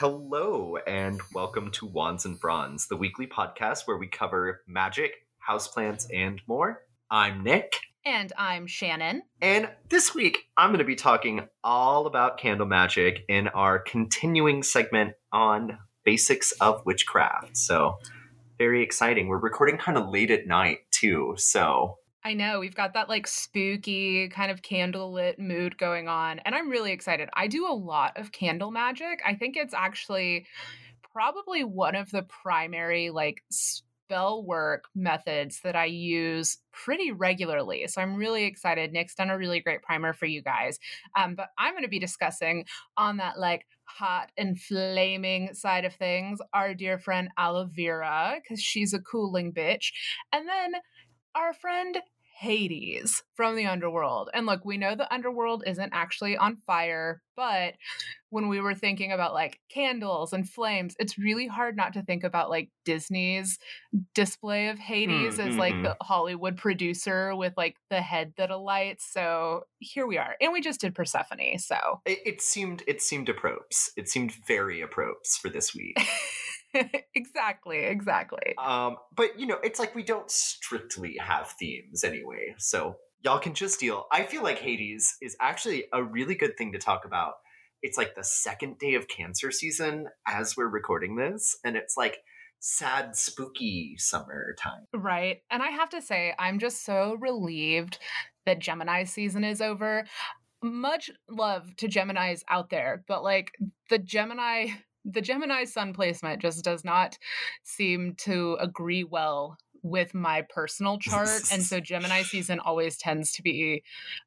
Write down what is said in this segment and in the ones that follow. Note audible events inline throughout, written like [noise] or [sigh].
Hello, and welcome to Wands and Fronds, the weekly podcast where we cover magic, houseplants, and more. I'm Nick, And I'm Shannon. and this week I'm going to be talking all about candle magic in our continuing segment on basics of witchcraft. So, very exciting. We're recording kind of late at night, too. So, I know we've got that like spooky kind of candlelit mood going on, and I'm really excited. I do a lot of candle magic. I think it's actually probably one of the primary like spell work methods that I use pretty regularly. So I'm really excited. Nick's done a really great primer for you guys. Um, but I'm going to be discussing on that like hot and flaming side of things our dear friend Aloe Vera, because she's a cooling bitch. And then our friend Hades from the underworld. And look, we know the underworld isn't actually on fire, but when we were thinking about like candles and flames, it's really hard not to think about like Disney's display of Hades as like Mhm. the Hollywood producer with like the head that alights. So here we are. And we just did Persephone. So it, it seemed it seemed apropos. It seemed very apropos for this week. [laughs] [laughs] exactly, exactly. Um, but you know, it's like we don't strictly have themes anyway, so y'all can just deal. I feel like Hades is actually a really good thing to talk about. It's like the second day of cancer season as we're recording this, and it's like sad, spooky summertime. Right. And I have to say, I'm just so relieved that Gemini season is over. Much love to Geminis out there, but like the Gemini, the Gemini sun placement just does not seem to agree well with my personal chart. and so Gemini [laughs] season always tends to be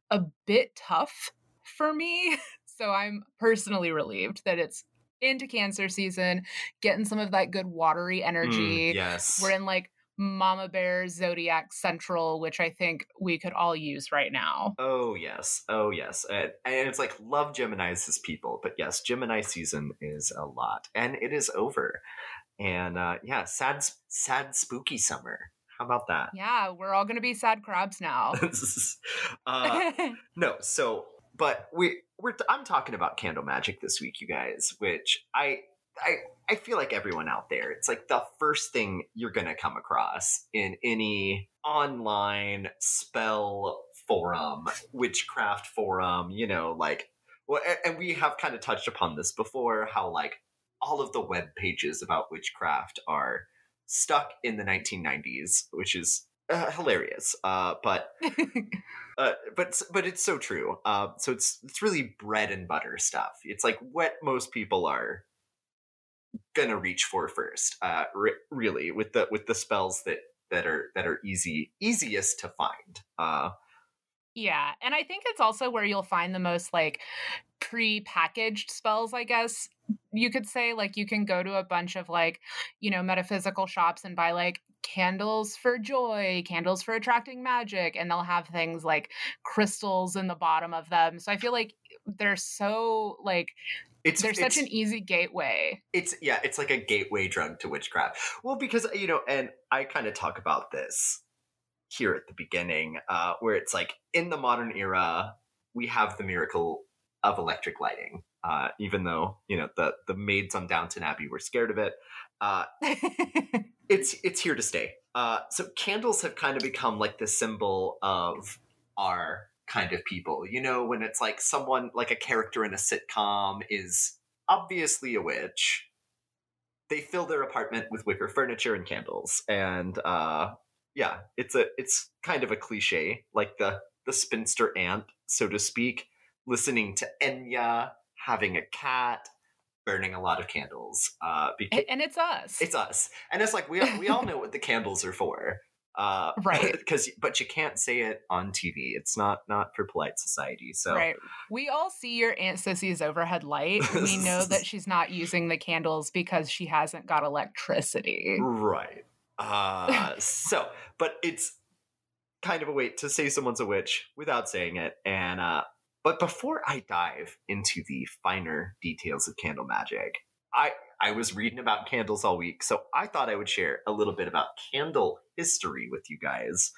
a bit tough for me. [laughs] So I'm personally relieved that it's into Cancer season, getting some of that good watery energy. Mm, yes. We're in like Mama Bear Zodiac Central, which I think we could all use right now. Oh yes, oh yes, and, and it's like love Gemini's people, but yes, Gemini season is a lot, and it is over, and uh, yeah, sad, sad, spooky summer. How about that? Yeah, we're all gonna be sad crabs now. [laughs] uh, [laughs] no, so but we we're I'm talking about candle magic this week, you guys, which I I I feel like everyone out there, it's like the first thing you're gonna come across in any online spell forum, witchcraft forum, you know, like well, and we have kind of touched upon this before, how like all of the web pages about witchcraft are stuck in the 1990s, which is uh, hilarious. Uh, but [laughs] uh, but but it's so true. Uh, so it's it's really bread and butter stuff. It's like what most people are gonna reach for first. Uh, re- really, with the with the spells that that are that are easy easiest to find. Uh, yeah, and I think it's also where you'll find the most like pre-packaged spells, I guess you could say. Like you can go to a bunch of like, you know, metaphysical shops and buy like candles for joy, candles for attracting magic, and they'll have things like crystals in the bottom of them. So I feel like they're so like it's they're it's, such an easy gateway. it's yeah, it's like a gateway drug to witchcraft. Well, because you know, and I kind of talk about this here at the beginning, uh, where it's like in the modern era, we have the miracle of electric lighting. Uh, even though you know the the maids on Downton Abbey were scared of it, uh, [laughs] it's it's here to stay. Uh, so candles have kind of become like the symbol of our kind of people. You know, when it's like someone like a character in a sitcom is obviously a witch. They fill their apartment with wicker furniture and candles, and uh, yeah, it's a it's kind of a cliche, like the the spinster aunt, so to speak, listening to Enya, having a cat, burning a lot of candles. Uh, because and it's us. it's us, and it's like we we all know what the candles are for, uh, Right. [laughs] Because but you can't say it on TV. It's not not for polite society. So Right. We all see your Aunt Sissy's overhead light. [laughs] We know that she's not using the candles because she hasn't got electricity. right. Uh, [laughs] so, but it's kind of a way to say someone's a witch without saying it. And uh, but before I dive into the finer details of candle magic, I I was reading about candles all week, so I thought I would share a little bit about candle history with you guys.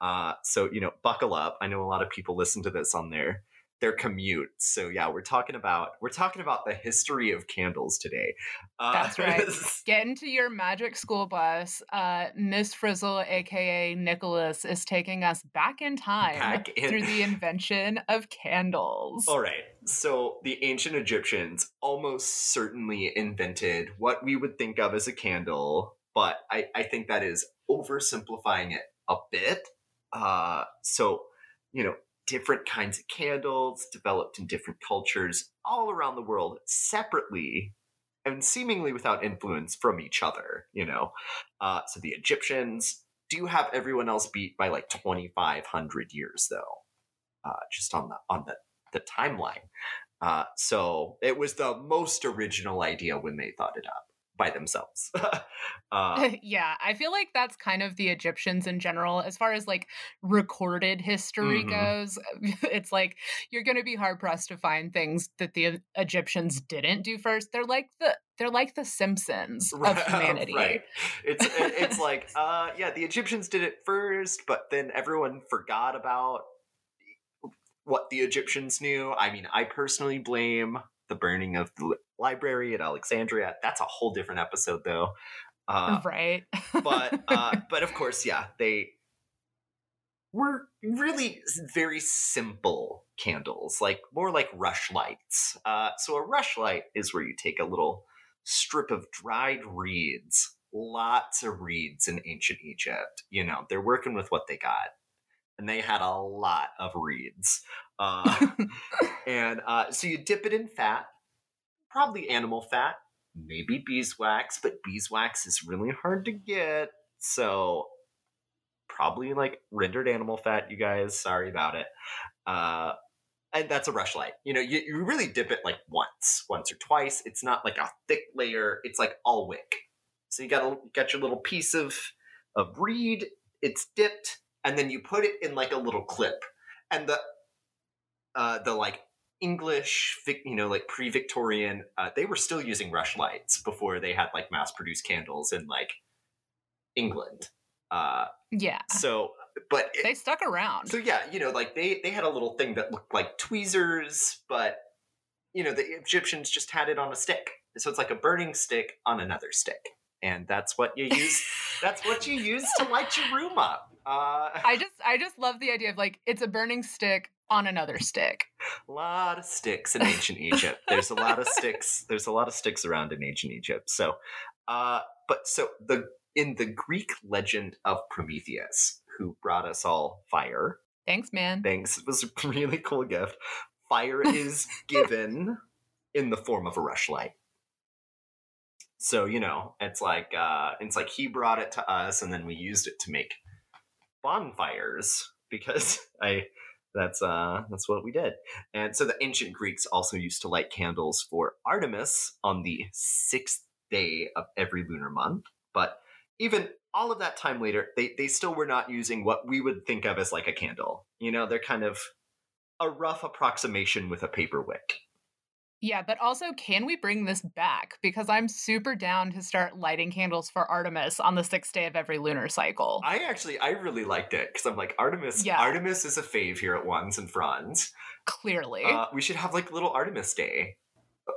Uh, so you know, buckle up. I know a lot of people listen to this on their their commute. So yeah, we're talking about we're talking about the history of candles today. Uh, That's right. [laughs] Get into your magic school bus. Uh, Miss Frizzle, aka Nicholas, is taking us back in time back in... through the invention of candles. All right. So the ancient Egyptians almost certainly invented what we would think of as a candle, but I, I think that is oversimplifying it a bit. Uh, so you know different kinds of candles developed in different cultures all around the world separately and seemingly without influence from each other you know? Uh, so the egyptians do have everyone else beat by like 2500 years though? Uh, just on the on the, the timeline. Uh, so it was the most original idea when they thought it up by themselves. [laughs] uh, [laughs] yeah, I feel like that's kind of the Egyptians in general, as far as like recorded history mm-hmm. goes. [laughs] It's like you're going to be hard pressed to find things that the Egyptians didn't do first. They're like the they're like the Simpsons of humanity. right. It's it's like uh yeah, the Egyptians did it first, but then everyone forgot about what the Egyptians knew. I mean, I personally blame the burning of the library at Alexandria. That's a whole different episode, though. Uh, right. [laughs] but uh, [laughs] but of course, yeah, they were really very simple candles, like more like rush lights. Uh, so a rush light is where you take a little strip of dried reeds, lots of reeds in ancient Egypt. You know, they're working with what they got and they had a lot of reeds. Uh, [laughs] and uh, so you dip it in fat, probably animal fat, maybe beeswax, but beeswax is really hard to get. So probably like rendered animal fat, you guys. Sorry about it. Uh, and that's a rush light. You know, you, you really dip it like once, once or twice. It's not like a thick layer. It's like all wick. So you got a, got your little piece of of reed. It's dipped and then you put it in like a little clip and the uh, the like English, you know, like pre-Victorian, uh, they were still using rush lights before they had like mass-produced candles in like England. Uh, yeah. So, but it, they stuck around. So yeah, you know, like they they had a little thing that looked like tweezers, but you know, the Egyptians just had it on a stick. So it's like a burning stick on another stick, and that's what you use. [laughs] that's what you use to light your room up. Uh, I just I just love the idea of like it's a burning stick on another stick. A lot of sticks in ancient Egypt. There's a lot of sticks. There's a lot of sticks around in ancient Egypt. So, uh, but so the in the Greek legend of Prometheus, who brought us all fire. Thanks, man. Thanks. It was a [laughs] really cool gift. Fire [laughs] is given in the form of a rush light. So you know, it's like uh, it's like he brought it to us, and then we used it to make bonfires because [laughs] I that's uh that's what we did. And so the ancient Greeks also used to light candles for Artemis on the sixth day of every lunar month. But even all of that time later, they, they still were not using what we would think of as like a candle. You know, they're kind of a rough approximation with a paper wick. Yeah, but also, can we bring this back? Because I'm super down to start lighting candles for Artemis on the sixth day of every lunar cycle. I actually, I really liked it because I'm like, Artemis, yeah. Artemis is a fave here at Wands and Fronds. Clearly. Uh, we should have like little Artemis Day.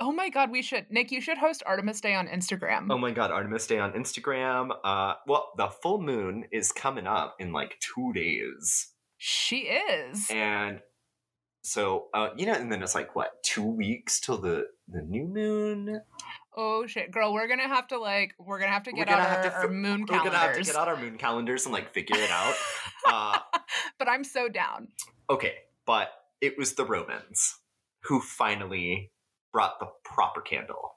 Oh my god, we should. Nick, you should host Artemis Day on Instagram. Oh my god, Artemis Day on Instagram. Uh, well, the full moon is coming up in like two days. She is. And so uh, you know, and then it's like what two weeks till the the new moon. Oh shit, girl, we're gonna have to like we're gonna have to get out our, to, our, moon calendars. We're gonna have to get out our moon calendars and like figure it out. [laughs] uh, but I'm so down. Okay, but it was the Romans who finally brought the proper candle.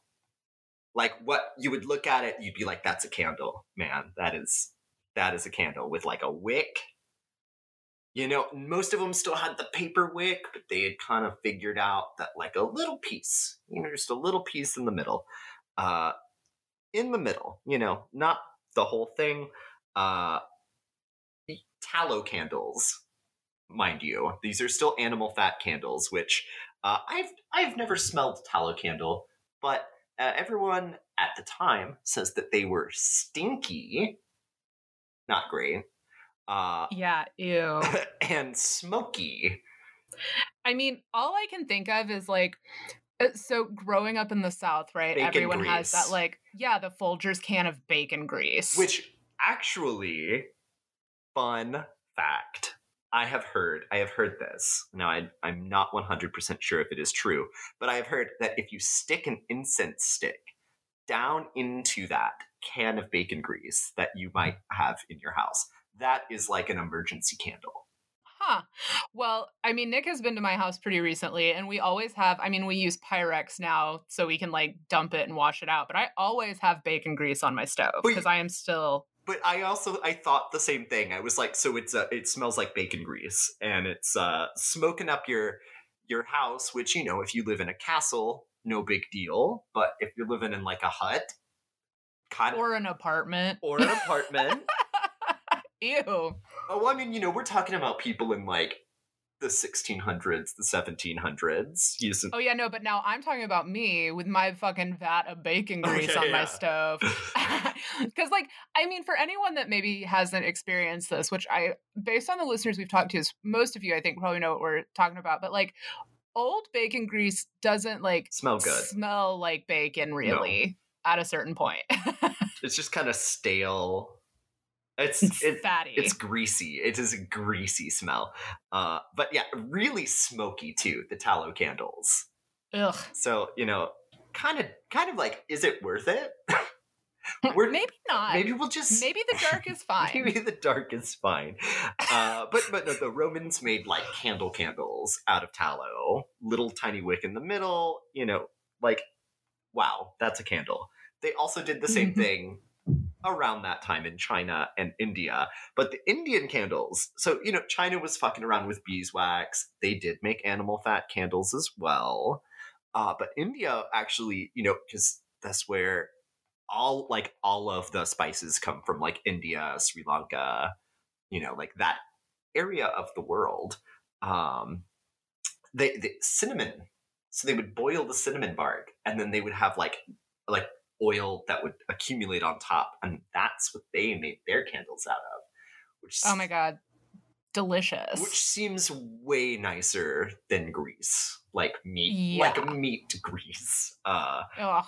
Like what you would look at it, you'd be like, "That's a candle, man. That is that is a candle with like a wick you know, most of them still had the paper wick, but they had kind of figured out that like a little piece, you know, just a little piece in the middle, uh, in the middle, you know, not the whole thing. Uh, tallow candles, mind you, these are still animal fat candles, which uh, I've I've never smelled tallow candle, but uh, everyone at the time says that they were stinky, not great. Uh, yeah, [laughs] ew. and smoky. I mean, all I can think of is like uh, so growing up in the south right Bacon everyone has that like yeah the folgers can of bacon grease Which actually, fun fact. I have heard, I have heard this. Now, I, I'm not 100% sure if it is true, but I have heard that if you stick an incense stick down into that can of bacon grease that you might have in your house, that is like an emergency candle. Huh. Well, I mean, Nick has been to my house pretty recently, and we always have. I mean, we use Pyrex now, so we can like dump it and wash it out. But I always have bacon grease on my stove because I am still. But I also I thought the same thing. I was like, so it's uh, it smells like bacon grease, and it's uh, smoking up your your house. Which you know, if you live in a castle, no big deal. But if you're living in like a hut, kind of, Or an apartment. or an apartment, [laughs] Ew. oh, well, I mean, you know, we're talking about people in like the 1600s, the 1700s. Using Oh yeah, no, but now I'm talking about me with my fucking vat of bacon oh, grease Okay, on my stove. [laughs] Because, like, I mean, for anyone that maybe hasn't experienced this, which I, based on the listeners we've talked to, is most of you, I think, probably know what we're talking about. But like, old bacon grease doesn't like smell good. smell like bacon really at a certain point. [laughs] It's just kind of stale. It's it's it, fatty. It's greasy. It is a greasy smell. Uh, but yeah, really smoky too. The tallow candles. Ugh. So you know, kind of, kind of like, is it worth it? We're- maybe not. Maybe we'll just Maybe the dark is [laughs] fine. Maybe the dark is fine. Uh, but but no, the Romans made like candle candles out of tallow, little tiny wick in the middle. You know, like wow, that's a candle. They also did the same thing around that time in China and India. But the Indian candles, so you know, China was fucking around with beeswax. They did make animal fat candles as well. Uh, but India actually, you know, because that's where all like all of the spices come from, like India, Sri Lanka, you know, like that area of the world. Um, they, they cinnamon. So they would boil the cinnamon bark, and then they would have like like oil that would accumulate on top, and that's what they made their candles out of. Which oh my god. Delicious. which seems way nicer than grease, like meat, Yeah. like meat grease. Uh, Ugh.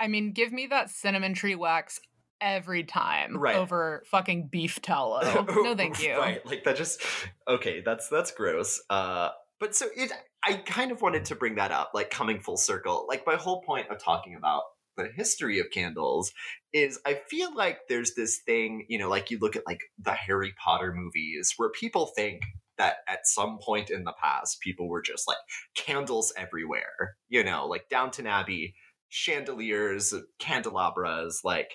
I mean, give me that cinnamon tree wax every time Right. over fucking beef tallow. [laughs] no, thank you. Right, like that just okay. That's that's gross. Uh, but so it, I kind of wanted to bring that up, like coming full circle. Like my whole point of talking about the history of candles is I feel like there's this thing, you know, like you look at like the Harry Potter movies where people think that at some point in the past people were just like candles everywhere, you know, like Downton Abbey, chandeliers, candelabras, like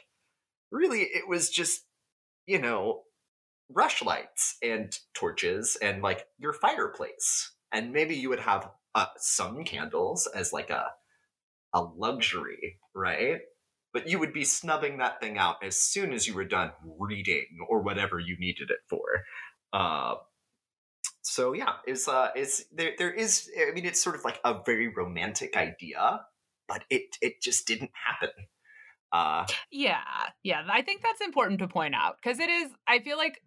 really it was just, you know, rush lights and torches and like your fireplace. And maybe you would have uh, some candles as like a a luxury, right? But you would be snubbing that thing out as soon as you were done reading or whatever you needed it for. Uh, so yeah, is uh, is there? There is. I mean, it's sort of like a very romantic idea, but it it just didn't happen. Uh, Yeah, yeah. I think that's important to point out because it is, I feel like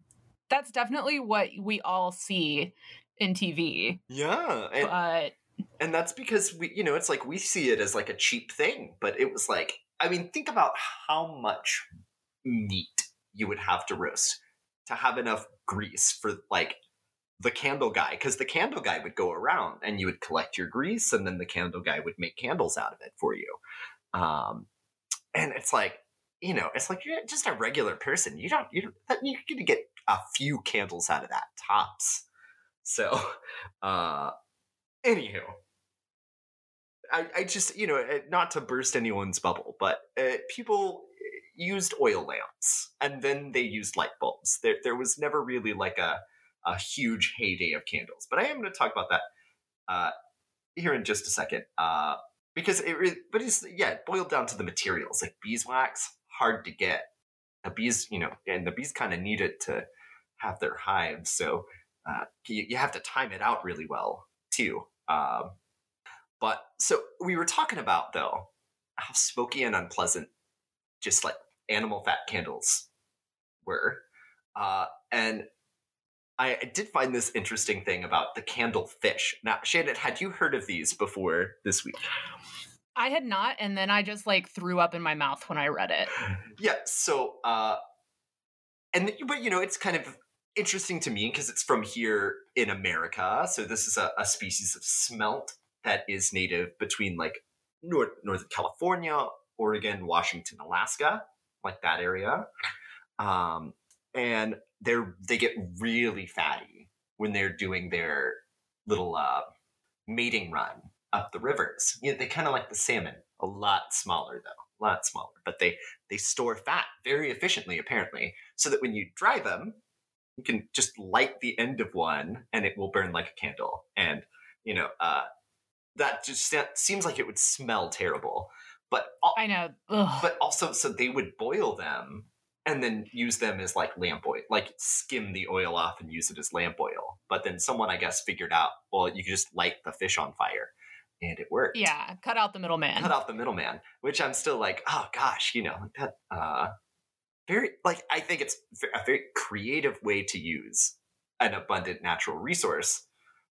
that's definitely what we all see in TV. yeah, But and that's because we you know it's like we see it as like a cheap thing but it was like i mean think about how much meat you would have to roast to have enough grease for like the candle guy because the candle guy would go around and you would collect your grease and then the candle guy would make candles out of it for you. Um and it's like you know it's like you're just a regular person. You don't you don't you're gonna get a few candles out of that tops. So [laughs] uh anywho I, I just you know uh, not to burst anyone's bubble but uh, people used oil lamps and then they used light bulbs. There, there was never really like a, a huge heyday of candles but i am going to talk about that uh, here in just a second uh, because it but it's yeah it boiled down to the materials like beeswax hard to get. The bees you know and the bees kind of need it to have their hives so uh, you, you have to time it out really well too um, but so we were talking about though how smoky and unpleasant just like animal fat candles were. Uh, and I, I did find this interesting thing about the candle fish. Now, Shannon, had you heard of these before this week? I had not, and then I just like threw up in my mouth when I read it. Yeah. So, uh, and but you know, it's kind of interesting to me because it's from here in America. So this is a, a species of smelt that is native between like North Northern California, Oregon, Washington, Alaska, like that area. Um, and they're they get really fatty when they're doing their little uh, mating run up the rivers. You know, they kind of like the salmon, a lot smaller though, a lot smaller. But they they store fat very efficiently, apparently, so that when you dry them, you can just light the end of one and it will burn like a candle. And you know, uh, that just seems like it would smell terrible. But I know, Ugh. but also, so they would boil them and then use them as like lamp oil, like skim the oil off and use it as lamp oil. But then someone, I guess, figured out, well, you could just light the fish on fire, and it worked. Yeah, cut out the middleman. Cut out the middleman, which I'm still like, oh gosh, you know, that. Uh, very like I think it's a very creative way to use an abundant natural resource.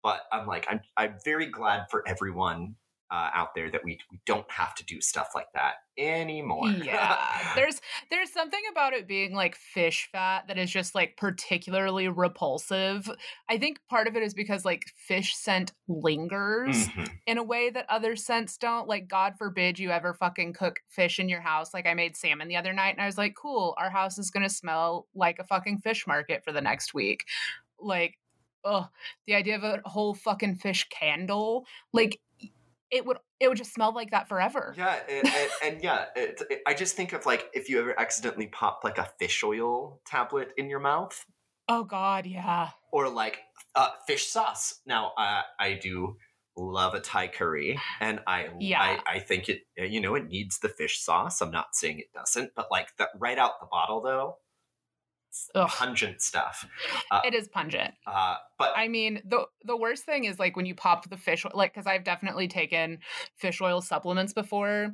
But I'm like, I'm I'm very glad for everyone uh, out there that we we don't have to do stuff like that anymore. [laughs] yeah, there's there's something about it being like fish fat that is just like particularly repulsive. I think part of it is because like fish scent lingers mm-hmm. in a way that other scents don't. Like God forbid you ever fucking cook fish in your house. Like I made salmon the other night and I was like, cool, our house is gonna smell like a fucking fish market for the next week. Like, oh, the idea of a whole fucking fish candle, like it would it would just smell like that forever. Yeah, and, yeah, it, I just think of like if you ever accidentally pop like a fish oil tablet in your mouth. Oh God, yeah. Or like uh, fish sauce. Now, uh, I do love a Thai curry, and I yeah. I, I think it you know it needs the fish sauce. I'm not saying it doesn't, but like that right out the bottle though, Ugh. pungent stuff. Uh, it is pungent. Uh, but I mean, the the worst thing is like when you pop the fish oil, like because I've definitely taken fish oil supplements before,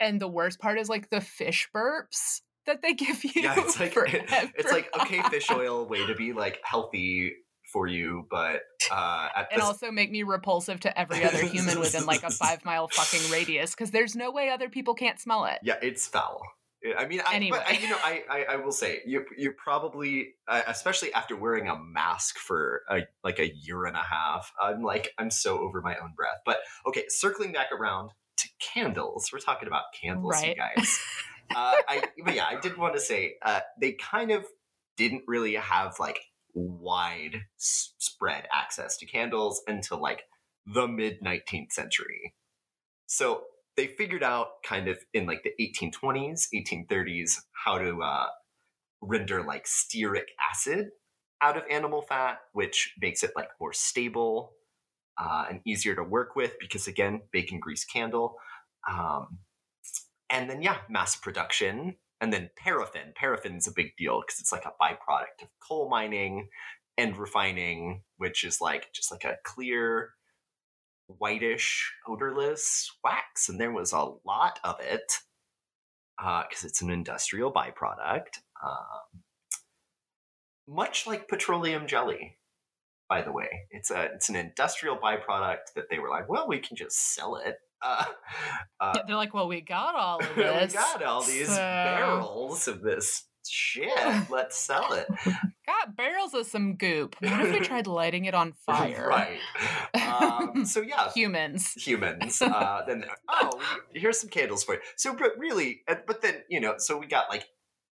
and the worst part is like the fish burps that they [laughs] give you. Yeah, it's like it's like okay, fish [laughs] oil, way to be like healthy for you, but uh, and also make me repulsive to every other human within like a [laughs] five mile fucking radius because there's no way other people can't smell it. Yeah, it's foul. I mean, I, anyway. but I, you know, I, I, I will say you you probably, uh, especially after wearing a mask for a, like a year and a half, I'm like I'm so over my own breath. But okay, circling back around to candles, we're talking about candles, right. you guys. uh, I but yeah, I did want to say uh, they kind of didn't really have like wide s- spread access to candles until like the mid 19th century. So they figured out kind of in like the 1820s, 1830s, how to uh, render like stearic acid out of animal fat, which makes it like more stable uh, and easier to work with because again, bacon grease candle. Um, and then yeah, mass production. And then paraffin. Paraffin is a big deal because it's like a byproduct of coal mining and refining, which is like just like a clear whitish, odorless wax, and there was a lot of it because uh, it's an industrial byproduct. Um, much like petroleum jelly, by the way, it's a it's an industrial byproduct that they were like, well, we can just sell it. Uh, uh, yeah, they're like, well, we got all of this. [laughs] we got all these so... barrels of this shit. Let's sell it. [laughs] [laughs] Got barrels of some goop. What if we [laughs] tried lighting it on fire? right. Um, [laughs] so yeah, humans. Humans. [laughs] Uh, then oh, here's some candles for you. So, but really, uh, but then you know, so we got like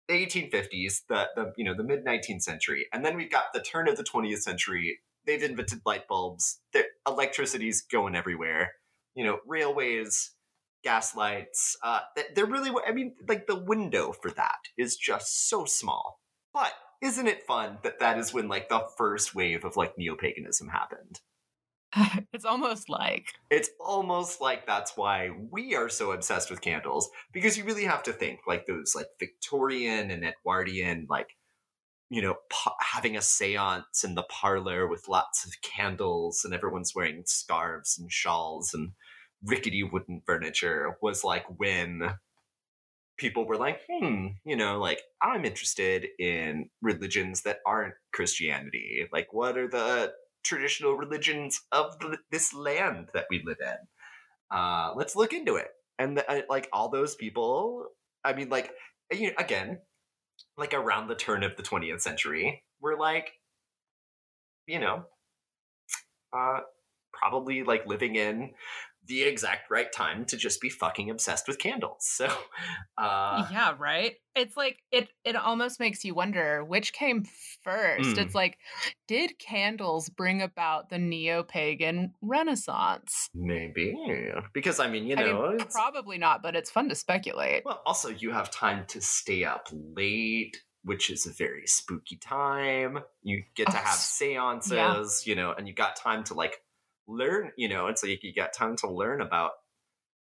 the 1850s, the the you know the mid 19th century, and then we've got the turn of the 20th century. They've invented light bulbs. The electricity's going everywhere. You know, railways gas lights. Uh, they're really, I mean, like the window for that is just so small. But isn't it fun that that is when like the first wave of like neo paganism happened? [laughs] it's almost like it's almost like that's why we are so obsessed with candles because you really have to think like those like Victorian and Edwardian like you know having a séance in the parlor with lots of candles and everyone's wearing scarves and shawls and rickety wooden furniture was like when people were like, hmm, you know, like I'm interested in religions that aren't Christianity. Like, what are the traditional religions of th- this land that we live in? Uh, let's look into it. And the, uh, like all those people, I mean, like you know, again, like around the turn of the 20th century, were like, you know, uh, probably like living in the exact right time to just be fucking obsessed with candles. So, [laughs] uh, yeah, right. It's like it. It almost makes you wonder which came first. Mm. It's like, did candles bring about the neo-pagan Renaissance? maybe because I mean, you I know, mean, it's- probably not, but it's fun to speculate. well, also you have time to stay up late. Which is a very spooky time. You get to Oh, have s- seances, you know, and you got time to like learn, you know, it's like you got time to learn about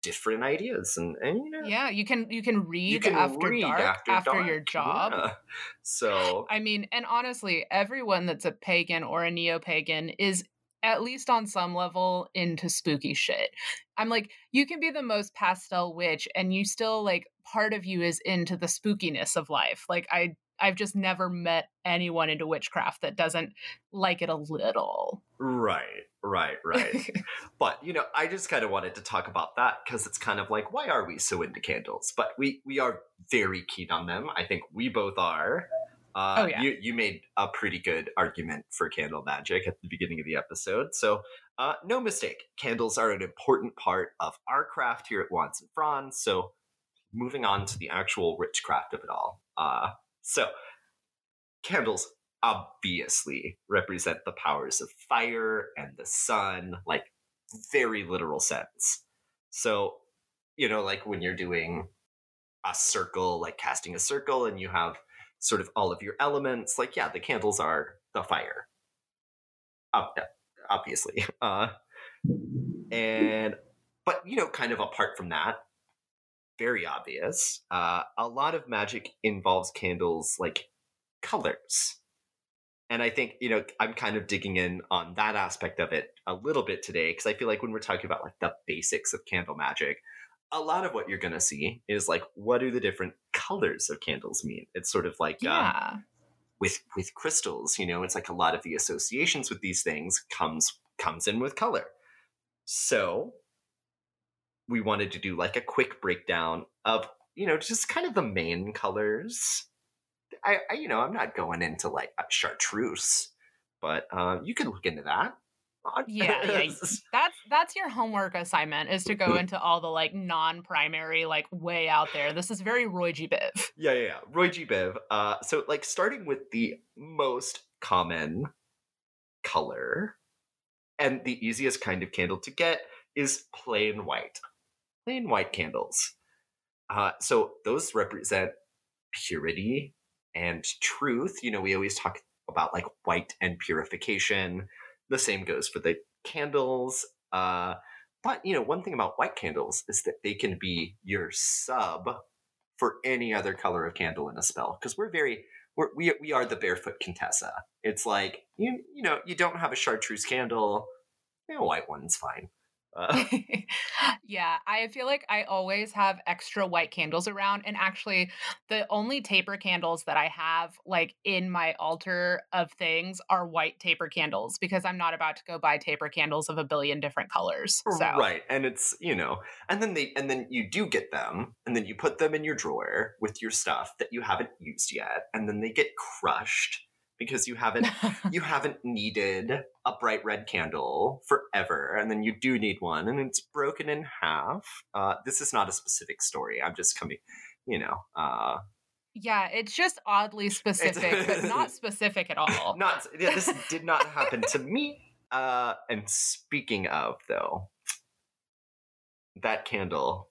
different ideas and, and you know, Yeah, you can you can read you can after read dark after, after your job. yeah. [laughs] So I mean, and honestly, everyone that's a pagan or a neo pagan is at least on some level into spooky shit. I'm like, you can be the most pastel witch and you still like part of you is into the spookiness of life. Like I I've just never met anyone into witchcraft that doesn't like it a little. right, right, right. [laughs] but you know, I just kind of wanted to talk about that because it's kind of like, why are we so into candles? But we we are very keen on them. I think we both are. Uh, Oh, yeah. You you made a pretty good argument for candle magic at the beginning of the episode, so uh, no mistake, candles are an important part of our craft here at Wands and Fronds. So moving on to the actual witchcraft of it all. Uh, so candles obviously represent the powers of fire and the sun, like very literal sense. So, you know, like when you're doing a circle, like casting a circle, and you have sort of all of your elements, like, yeah, the candles are the fire. Obviously. [laughs] Uh, and, but, you know, kind of apart from that, very obvious. Uh, a lot of magic involves candles like colors. And I think, you know, I'm kind of digging in on that aspect of it a little bit today because I feel like when we're talking about like the basics of candle magic, a lot of what you're going to see is like what do the different colors of candles mean? It's sort of like um, Yeah. with with crystals, you know, it's like a lot of the associations with these things comes comes in with color. So we wanted to do like a quick breakdown of, you know, just kind of the main colors. I, I you know, I'm not going into like a chartreuse, but uh, you can look into that. Yeah, yeah. That's that's your homework assignment is to go into all the like non-primary, like way out there. This is very Roy G. Biv. Yeah, yeah, yeah. Roy G. Biv. Uh, so, like, starting with the most common color and the easiest kind of candle to get is plain white. Plain white candles. Uh, so, those represent purity and truth. You know, we always talk about like white and purification. The same goes for the candles. Uh, but, you know, one thing about white candles is that they can be your sub for any other color of candle in a spell because we're very we're, we we are the barefoot Contessa. It's like you you know you don't have a chartreuse candle, know, white one's fine. Uh, [laughs] [laughs] yeah, I feel like I always have extra white candles around. And actually, the only taper candles that I have, like in my altar of things, are white taper candles because I'm not about to go buy taper candles of a billion different colors. So, right, and it's you know, and then they and then you do get them, and then you put them in your drawer with your stuff that you haven't used yet, and then they get crushed because you haven't [laughs] you haven't needed a bright red candle forever, and then you do need one, and it's broken in half. Uh, this is not a specific story. I'm just coming, you know, uh, yeah, it's just oddly specific, but not [laughs] specific at all. not yeah, this [laughs] did not happen to me. Uh, and speaking of though, that candle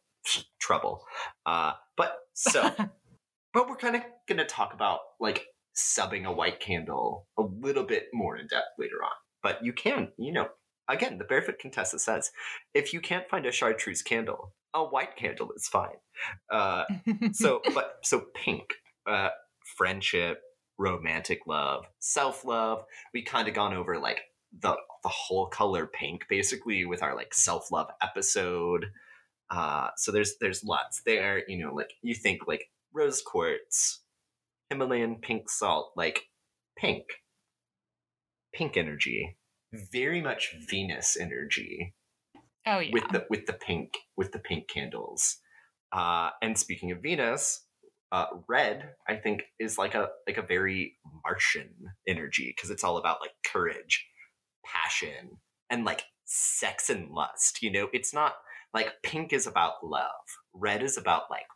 trouble. Uh, but so, but we're kind of gonna talk about like subbing a white candle a little bit more in depth later on. But you can, you know, again, the Barefoot Contessa says, if you can't find a chartreuse candle, a white candle is fine. Uh, [laughs] so, but so pink, uh, friendship, romantic love, self love. We kind of gone over like the the whole color pink basically with our like self love episode. Uh, so there's there's lots there. You know, like you think like rose quartz, Himalayan pink salt, like pink, pink energy, very much Venus energy Oh yeah. with the with the pink with the pink candles. Uh, and speaking of Venus, uh, red I think is like a like a very Martian energy because it's all about like courage, passion, and like sex and lust. You know, it's not like pink is about love. Red is about like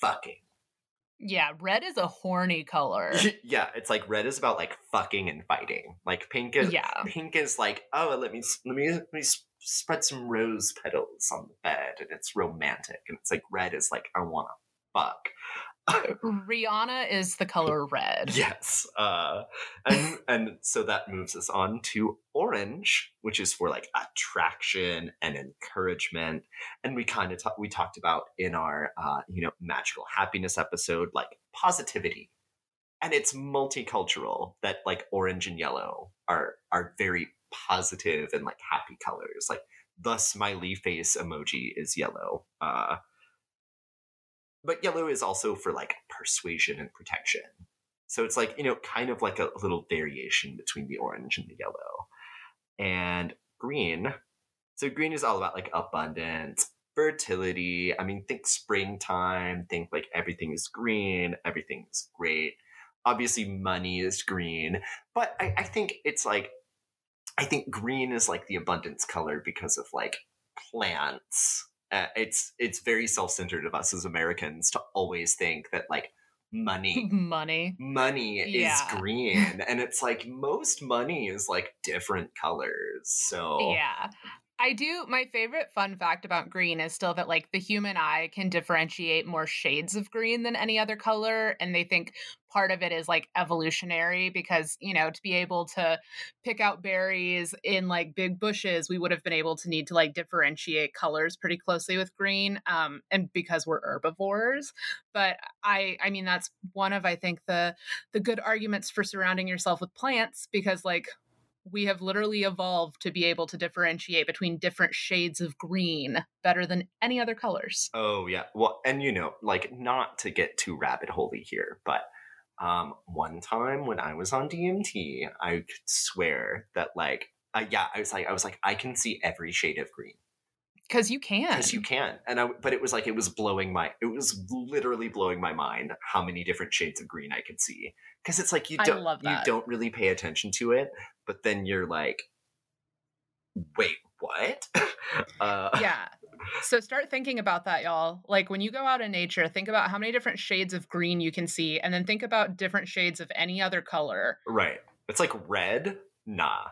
fucking. Yeah, red is a horny color. [laughs] yeah, it's like red is about like fucking and fighting. Like pink is yeah. pink is like oh let me let me let me spread some rose petals on the bed and it's romantic and it's like red is like I want to fuck. Rihanna is the color red. Yes. Uh, and [laughs] and so that moves us on to orange, which is for like attraction and encouragement. And we kind of ta- we talked about in our uh, you know magical happiness episode like positivity. And it's multicultural that like orange and yellow are are very positive and like happy colors. Like the smiley face emoji is yellow. Uh, but yellow is also for like persuasion and protection. So it's like, you know, kind of like a little variation between the orange and the yellow. And green. So green is all about like abundance, fertility. I mean, think springtime, think like everything is green, everything is great. Obviously, money is green. But I, I think it's like, I think green is like the abundance color because of like plants uh, it's it's very self-centered of us as Americans to always think that like money [laughs] Money. money Yeah. is green and it's like most money is like different colors so Yeah. I do. My favorite fun fact about green is still that, like, the human eye can differentiate more shades of green than any other color. And they think part of it is like evolutionary because, you know, to be able to pick out berries in like big bushes, we would have been able to need to like differentiate colors pretty closely with green. Um, and because we're herbivores. But I, I mean, that's one of, I think, the, the good arguments for surrounding yourself with plants because, like, we have literally evolved to be able to differentiate between different shades of green better than any other colors. oh yeah well and you know like not to get too rabbit holey here but um one time when i was on dmt i could swear that like uh, yeah i was like i was like i can see every shade of green Because you can. because you can and i but it was like it was blowing my it was literally blowing my mind how many different shades of green i could see because it's like you don't love you don't really pay attention to it but then you're like wait what [laughs] uh yeah. So start thinking about that, y'all. Like when you go out in nature, think about how many different shades of green you can see, and then think about different shades of any other color. right it's like red nah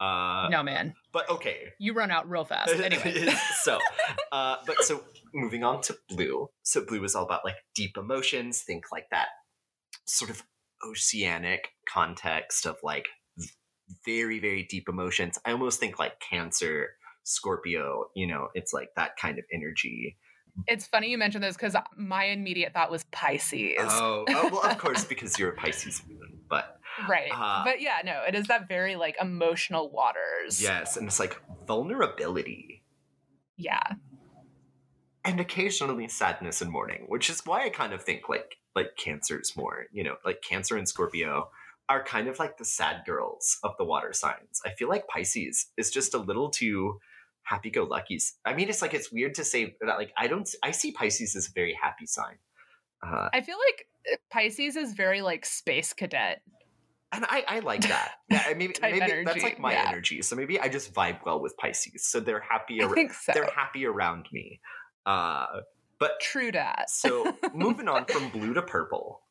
uh no, man. But okay You run out real fast. [laughs] Anyway. [laughs] so [laughs] uh but so moving on to blue so blue is all about like deep emotions think like that sort of oceanic context of like very very deep emotions i almost think like cancer scorpio you know it's like that kind of energy it's funny you mentioned this because my immediate thought was Pisces. oh, oh well of course because you're a pisces moon but right. uh, but yeah, no, it is that very like emotional waters. yes and it's like vulnerability Yeah. and occasionally sadness and mourning, which is why I kind of think like like Cancer's more, you know, like Cancer and Scorpio are kind of like the sad girls of the water signs. I feel like Pisces is just a little too happy go lucky. I mean, it's like it's weird to say that like I don't I see Pisces as a very happy sign. Uh, I feel like uh, Pisces is very like space cadet. And I, I like [laughs] that. Yeah, maybe maybe that's like my yeah. energy. So maybe I just vibe well with Pisces. So they're happy. Ar- so. they're happy around me. Uh, but True that. So [laughs] moving on from blue to purple.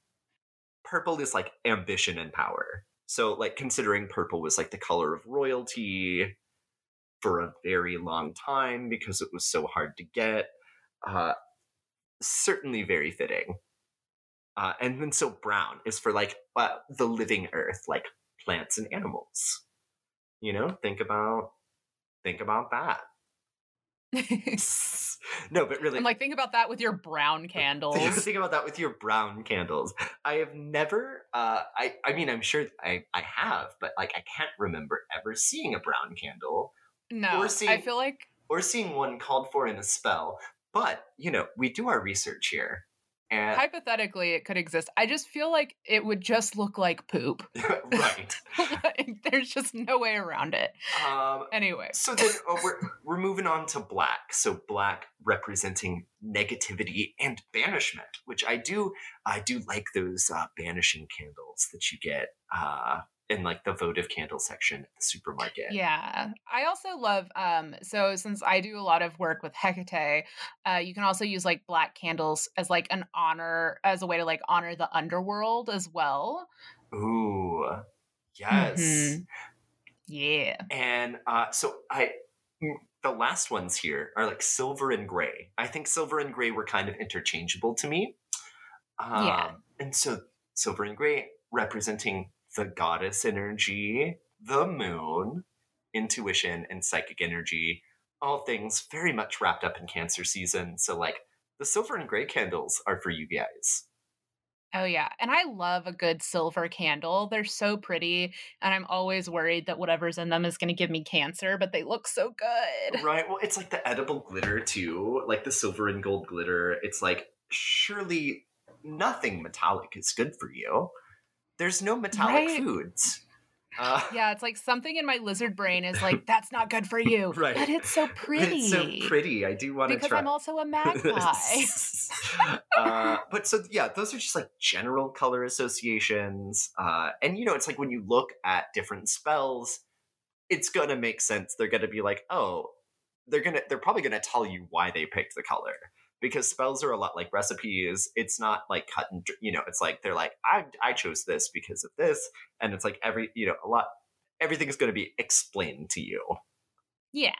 Purple is like ambition and power. So like considering purple was like the color of royalty for a very long time because it was so hard to get. Uh certainly very fitting. Uh, and then so brown is for like uh, the living earth, like plants and animals. You know, think about think about that. [laughs] [laughs] no, but really, I'm like, think about that with your brown [laughs] candles. Think, about that with your brown candles. I have never. Uh, I. I mean, I'm sure I. I have, but like, I can't remember ever seeing a brown candle. no, Or I feel like or seeing one called for in a spell. But, you know, we do our research here. And Hypothetically, it could exist. I just feel like it would just look like poop. [laughs] [laughs] right. Like, There's just no way around it. Um, Anyway, so then uh, we're, we're moving on to black. So black representing negativity and banishment, which I do I do like those uh, banishing candles that you get uh, in like the votive candle section at the supermarket. yeah. I also love um so since I do a lot of work with Hecate, uh you can also use like black candles as like an honor as a way to like honor the underworld as well. Ooh, yes. Mhm. Yeah. And uh, so I, mm, the last ones here are like silver and gray. I think silver and gray were kind of interchangeable to me. Um, Yeah. And so silver and gray representing the goddess energy, the moon, intuition, and psychic energy. All things very much wrapped up in Cancer season. So like the silver and gray candles are for you guys. Oh yeah. And I love a good silver candle. They're so pretty and I'm always worried that whatever's in them is going to give me cancer, but they look so good. Right. Well, it's like the edible glitter too, like the silver and gold glitter. It's like surely nothing metallic is good for you. There's no metallic Right. foods. [laughs] Uh, Yeah, it's like something in my lizard brain is like that's not good for you. [laughs] Right. But it's so pretty. [laughs] it's so pretty. I do want to Because try. I'm also a magpie. uh, but so yeah, those are just like general color associations. Uh, and you know, it's like when you look at different spells, it's gonna make sense. They're gonna be like, oh, they're gonna they're probably gonna tell you why they picked the color. Because spells are a lot like recipes. It's not like cut and you know. It's like they're like I I chose this because of this, and it's like every you know a lot. Everything's going to be explained to you. yeah.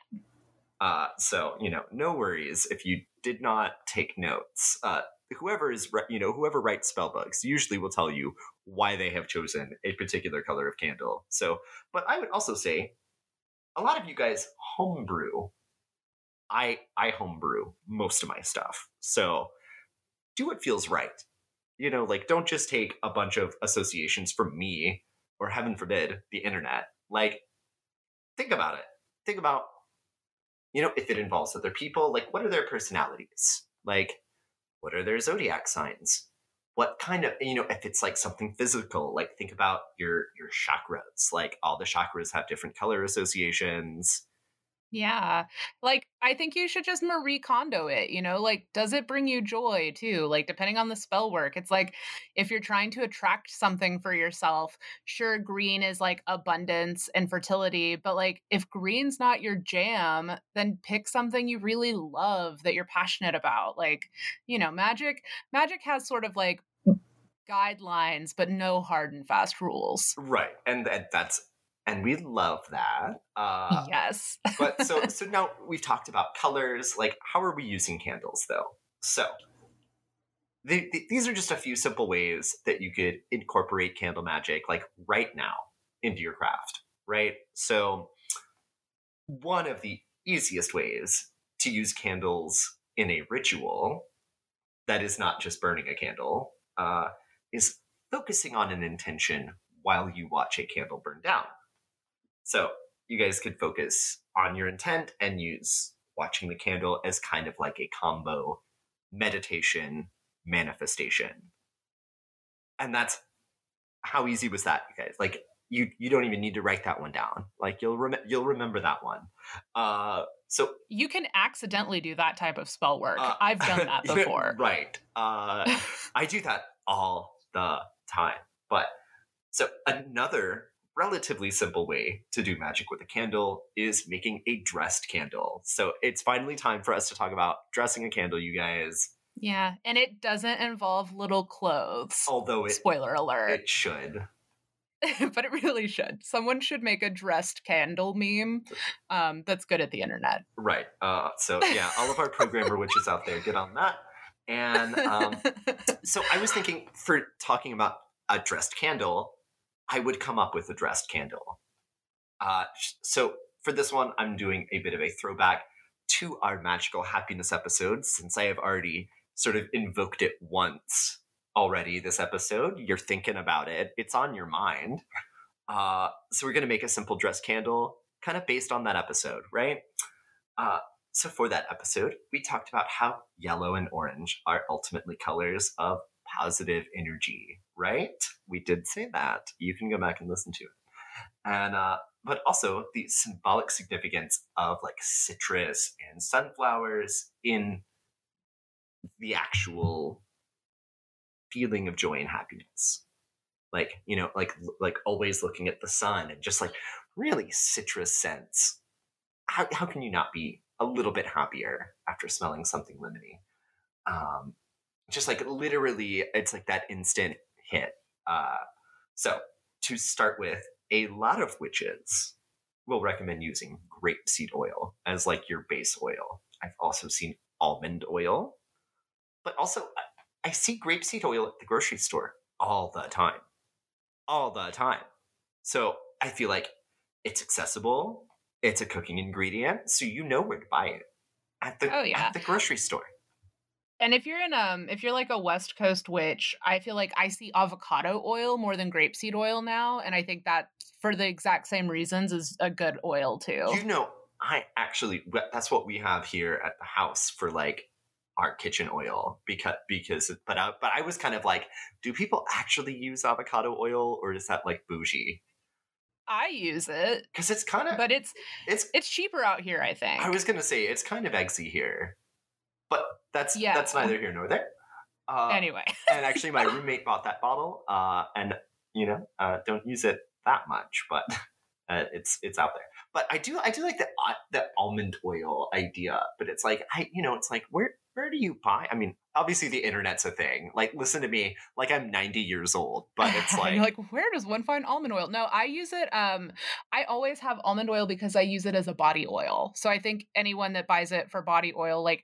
Uh, so you know, no worries if you did not take notes. Uh, whoever is you know whoever writes spell books usually will tell you why they have chosen a particular color of candle. So, but I would also say a lot of you guys homebrew. I I homebrew most of my stuff. So do what feels right. You know, like don't just take a bunch of associations from me or heaven forbid the internet. Like think about it. Think about you know, if it involves other people, like what are their personalities? Like, what are their zodiac signs? What kind of, you know, if it's like something physical, like think about your your chakras. Like all the chakras have different color associations. Yeah. Like I think you should just Marie Kondo it, you know? Like does it bring you joy too? Like depending on the spell work. It's like if you're trying to attract something for yourself, sure green is like abundance and fertility, but like if green's not your jam, then pick something you really love that you're passionate about. Like, you know, magic magic has sort of like guidelines but no hard and fast rules. Right. And that, that's and we love that. Uh yes. [laughs] but so so now we've talked about colors like how are we using candles though so the, the- these are just a few simple ways that you could incorporate candle magic like right now into your craft right so one of the easiest ways to use candles in a ritual that is not just burning a candle uh, is focusing on an intention while you watch a candle burn down so you guys could focus on your intent and use watching the candle as kind of like a combo meditation manifestation and that's how easy was that you guys like you you don't even need to write that one down like you'll rem- you'll remember that one uh so You can accidentally do that type of spell work. uh, I've done that [laughs] before. right uh [laughs] I do that all the time. But so another relatively simple way to do magic with a candle is making a dressed candle. So it's finally time for us to talk about dressing a candle, you guys. yeah, and it doesn't involve little clothes. Although it Spoiler alert. it should. [laughs] but it really should. Someone should make a dressed candle meme um, that's good at the internet. Right. Uh so yeah, all of our programmer [laughs] witches out there, get on that. And um [laughs] so I was thinking for talking about a dressed candle, I would come up with a dressed candle. Uh, so for this one, I'm doing a bit of a throwback to our magical happiness episode, since I have already sort of invoked it once already this episode. You're thinking about it; it's on your mind. Uh, so we're gonna make a simple dress candle, kind of based on that episode, right? Uh, so for that episode, we talked about how yellow and orange are ultimately colors of positive energy, right? We did say that. You can go back and listen to it. And uh, but also the symbolic significance of like citrus and sunflowers in the actual feeling of joy and happiness like you know like like always looking at the sun and just like really citrus scents how, how can you not be a little bit happier after smelling something lemony um just like literally it's like that instant hit uh so to start with a lot of witches will recommend using grapeseed oil as like your base oil i've also seen almond oil but also I see grapeseed oil at the grocery store all the time all the time. So I feel like it's accessible. It's a cooking ingredient, so you know where to buy it at the Oh, yeah. at the grocery store. And if you're in um if you're like a West Coast witch, I feel like I see avocado oil more than grapeseed oil now, and I think that for the exact same reasons is a good oil too. You know, I actually that's what we have here at the house for like our kitchen oil because because but I, but I was kind of like, do people actually use avocado oil or is that like bougie? I use it, Because it's kind of but it's it's it's cheaper out here, I think. I was gonna say it's kind of eggsy here, but that's Yeah. that's neither here nor there. Uh, anyway. [laughs] and actually, my roommate bought that bottle, uh, and you know, uh, don't use it that much, but [laughs] uh, it's it's out there. But I do I do like the uh, the almond oil idea, but it's like I you know it's like where where do you buy? I mean, obviously the internet's a thing. Like, listen to me, like I'm 90 years old, [laughs] but it's like, You're like, where does one find almond oil? No, I use it. Um, I always have almond oil because I use it as a body oil. So I think anyone that buys it for body oil, like,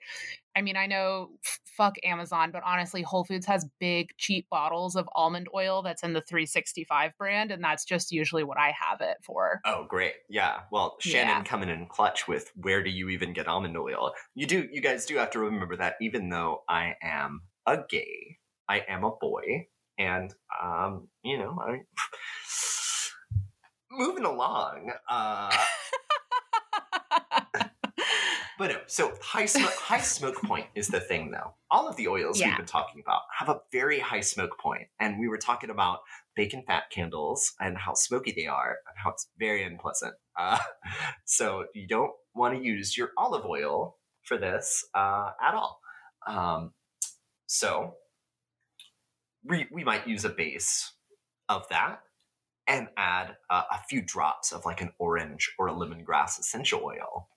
I mean, I know fuck Amazon, but honestly, Whole Foods has big, cheap bottles of almond oil that's in the 365 brand, and that's just usually what I have it for. Oh, great. Yeah. Well, Shannon Yeah. coming in clutch with where do you even get almond oil? You do, you guys do have to remember that even though I am a gay, I am a boy. And, um, you know, I. [laughs] Moving along. Uh, [laughs] but no, so high smoke, high smoke point is the thing, though. All of the oils we've been talking about have a very high smoke point, and we were talking about bacon fat candles and how smoky they are and how it's very unpleasant. Uh, [laughs] so you don't want to use your olive oil for this uh, at all. Um, so we we might use a base of that and add uh, a few drops of like an orange or a lemongrass essential oil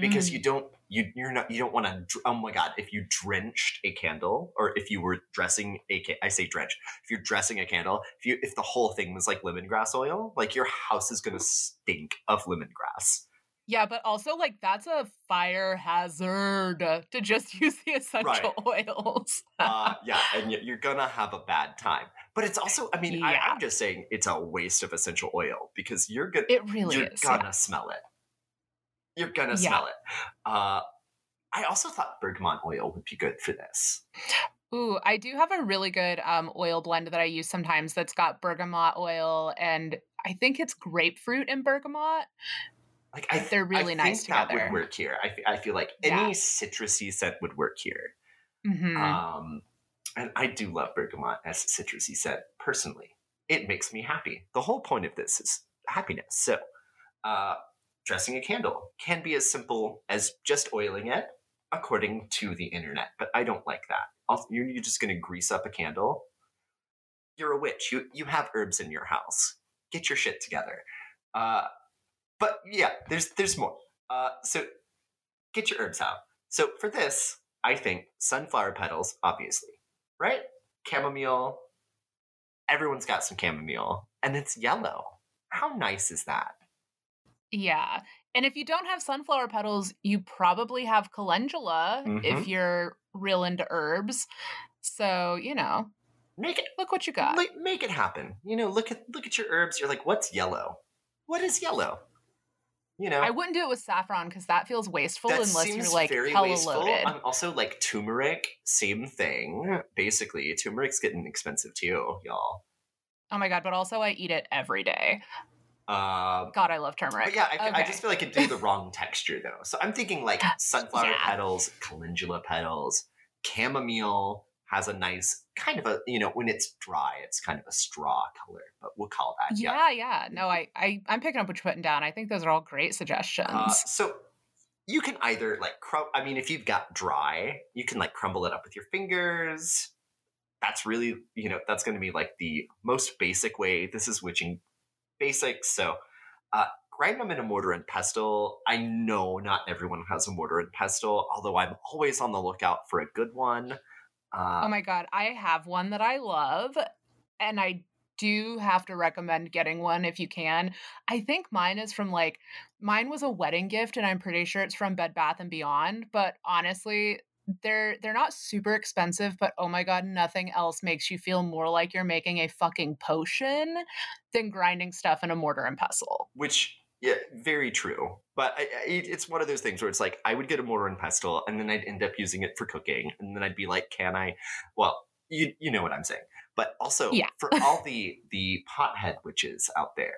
because Mm. you don't you you're not you don't want to oh my god if you drenched a candle or if you were dressing a I say drench if you're dressing a candle if you if the whole thing was like lemongrass oil like your house is gonna stink of lemongrass Yeah, but also like that's a fire hazard to just [laughs] use the essential [laughs] oils. uh, [laughs] yeah and you're gonna have a bad time but it's also I mean I, Yeah. I'm just saying it's a waste of essential oil because you're gonna it really you're is. gonna yeah. smell it you're gonna Yeah. smell it uh, I also thought bergamot oil would be good for this Ooh, I do have a really good um, oil blend that I use sometimes that's got bergamot oil and I think it's grapefruit and bergamot. Like I, They're really I nice think that would work here. I, I feel like Yeah. any citrusy scent would work here. Mhm. Um, and I do love bergamot as a citrusy scent personally. It makes me happy. The whole point of this is happiness. So, uh, dressing a candle can be as simple as just oiling it, according to the internet. But I don't like that. Also, you're, you're just going to grease up a candle. You're a witch. You you have herbs in your house. Get your shit together. Uh, but yeah, there's there's more. Uh, so get your herbs out. So for this, I think sunflower petals, obviously, right? Chamomile. Everyone's got some chamomile, and it's yellow. How nice is that? Yeah. And if you don't have sunflower petals, you probably have calendula Mhm. if you're real into herbs. So, you know, Make it look what you got. like, make it happen. You know, look at look at your herbs. You're like, what's yellow? What is yellow? You know, I wouldn't do it with saffron because that feels wasteful that unless you're like very hella wasteful. loaded. Um, also, like turmeric, same thing. Basically, turmeric's getting expensive too, y'all. Oh my god, but also I eat it every day. Um, God, I love turmeric. but yeah, I, I just feel like it do the [laughs] wrong texture though. So I'm thinking like sunflower Yeah. petals, calendula petals, chamomile has a nice kind of a you know when it's dry, it's kind of a straw color, but we'll call that yeah, yeah. No, I, I, I'm picking up what you're putting down. I think those are all great suggestions. Uh, so you can either like crum- I mean, if you've got dry, you can like crumble it up with your fingers. That's really you know that's going to be like the most basic way. This is witching basics. So uh, grind them in a mortar and pestle. I know not everyone has a mortar and pestle, although I'm always on the lookout for a good one. Uh, oh my God, I have one that I love, and I do have to recommend getting one if you can. I think mine is from like, mine was a wedding gift, and I'm pretty sure it's from Bed Bath and Beyond. But honestly, they're they're not super expensive, but oh my god, nothing else makes you feel more like you're making a fucking potion than grinding stuff in a mortar and pestle. which yeah very true but I, I, it's one of those things where it's like i would get a mortar and pestle and then i'd end up using it for cooking and then i'd be like can i well you, you know what i'm saying but also Yeah. for all the the pothead witches out there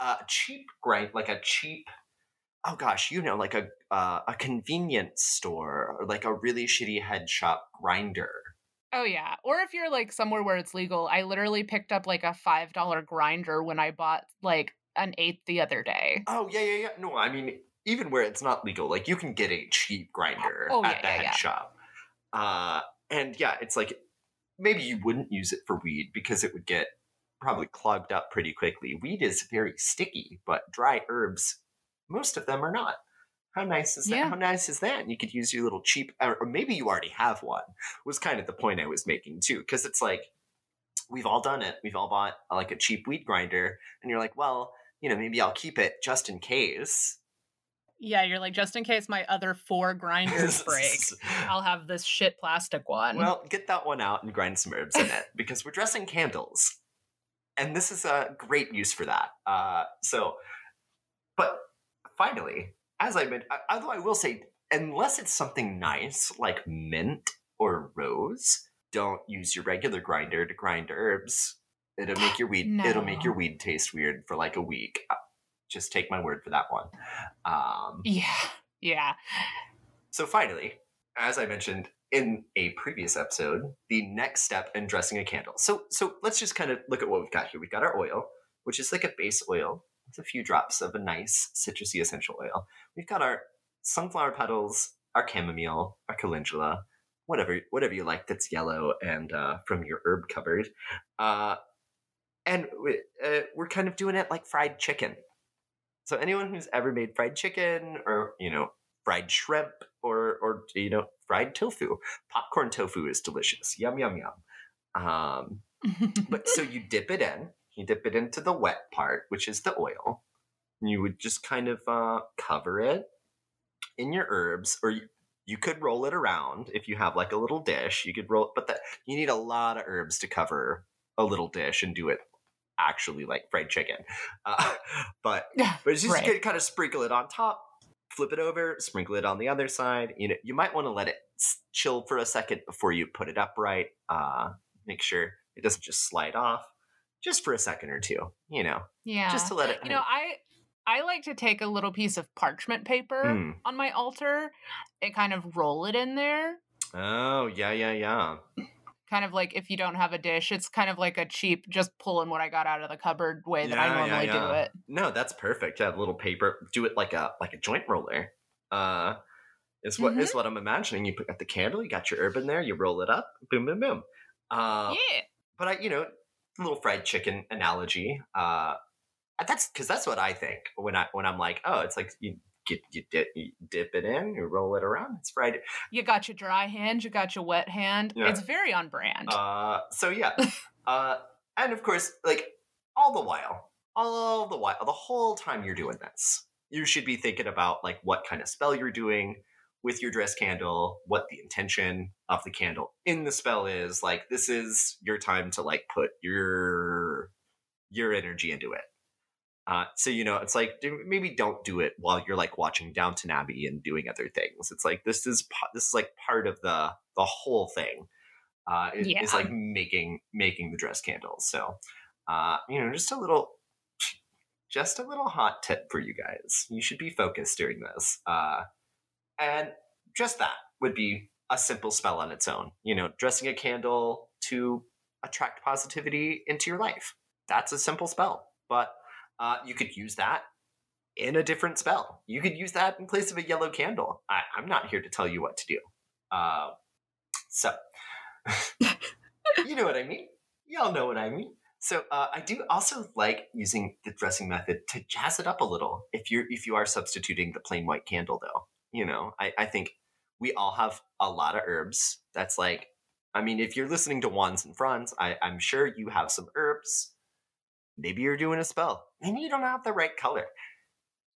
uh cheap grind like a cheap oh gosh you know like a uh, a convenience store or like a really shitty head shop grinder Oh yeah. Or if you're like somewhere where it's legal, I literally picked up like a five dollar grinder when I bought like an eighth the other day. oh yeah yeah yeah. No i mean even where it's not legal like you can get a cheap grinder Oh, at yeah, the yeah, head yeah. shop. Uh and yeah it's like maybe you wouldn't use it for weed because it would get probably clogged up pretty quickly. Weed is very sticky but dry herbs most of them are not. How nice is that how nice is that? And you could use your little cheap or maybe you already have one was kind of the point i was making too because it's like we've all done it. We've all bought like a cheap weed grinder and you're like well you know maybe i'll keep it just in case Yeah, you're like, just in case my other four grinders [laughs] break, I'll have this shit plastic one. Well, get that one out and grind some herbs in it [laughs] because we're dressing candles. And this is a great use for that. Uh, so, but finally, as I meant, I- although I will say, unless it's something nice like mint or rose, don't use your regular grinder to grind herbs. It'll make your weed. It'll make your weed taste weird for like a week. Uh, Just take my word for that one. Um, yeah. Yeah. so finally, as I mentioned in a previous episode, the next step in dressing a candle. So so let's just kind of look at what we've got here. We've got our oil, which is like a base oil with a few drops of a nice citrusy essential oil. We've got our sunflower petals, our chamomile, our calendula, whatever whatever you like that's yellow and uh, from your herb cupboard. Uh, and uh, we're kind of doing it like fried chicken. So anyone who's ever made fried chicken or you know fried shrimp or or you know fried tofu, popcorn tofu is delicious. Yum yum yum. Um, but so you dip it in. You dip it into the wet part, which is the oil. And you would just kind of uh, cover it in your herbs, or you, you could roll it around if you have like a little dish. You could roll, but that you need a lot of herbs to cover a little dish and do it actually like fried chicken. [laughs] Uh, but [laughs] but it's just Right. kind of sprinkle it on top, flip it over, sprinkle it on the other side. You know, you might want to let it chill for a second before you put it upright. Uh, make sure it doesn't just slide off, just for a second or two. You know, yeah. just to let it. you know, I I like to take a little piece of parchment paper Mm. on my altar and kind of roll it in there. Oh yeah, yeah, yeah. Kind of like if you don't have a dish, it's kind of like a cheap, just pulling what I got out of the cupboard way that I Yeah, yeah, normally do it. No, that's perfect. Have a little paper. Do it like a like a joint roller. Uh, is what is Mm-hmm. what I'm imagining. You put got the candle, you got your herb in there, you roll it up, boom, boom, boom. Uh, yeah. but I, you know, little fried chicken analogy. Uh, that's because that's what I think when I when I'm like, oh, it's like you get you dip you dip it in, you roll it around, it's fried. You got your dry hand, you got your wet hand. Yeah. It's very on brand. Uh, so yeah, [laughs] uh, and of course, like all the while, all the while, the whole time you're doing this, you should be thinking about like what kind of spell you're doing with your dress candle, what the intention of the candle in the spell is. Like this is your time to like put your your energy into it. Uh, so you know, it's like maybe don't do it while you're like watching Downton Abbey and doing other things. It's like this is this is like part of the the whole thing. Uh, is, is Yeah. like making making the dress candles. So, uh, you know, just a little just a little hot tip for you guys. You should be focused during this. Uh, and just that would be a simple spell on its own. You know, dressing a candle to attract positivity into your life. That's a simple spell. But uh, you could use that in a different spell. You could use that in place of a yellow candle. I, am not here to tell you what to do. Uh, so, [laughs] you know what I mean? Y'all know what I mean. So uh, I do also like using the dressing method to jazz it up a little. If you're if you are substituting the plain white candle, though, you know, I, I think we all have a lot of herbs. That's like, I mean, if you're listening to Wands and Fronds, I, I'm sure you have some herbs. Maybe you're doing a spell. Maybe you don't have the right color.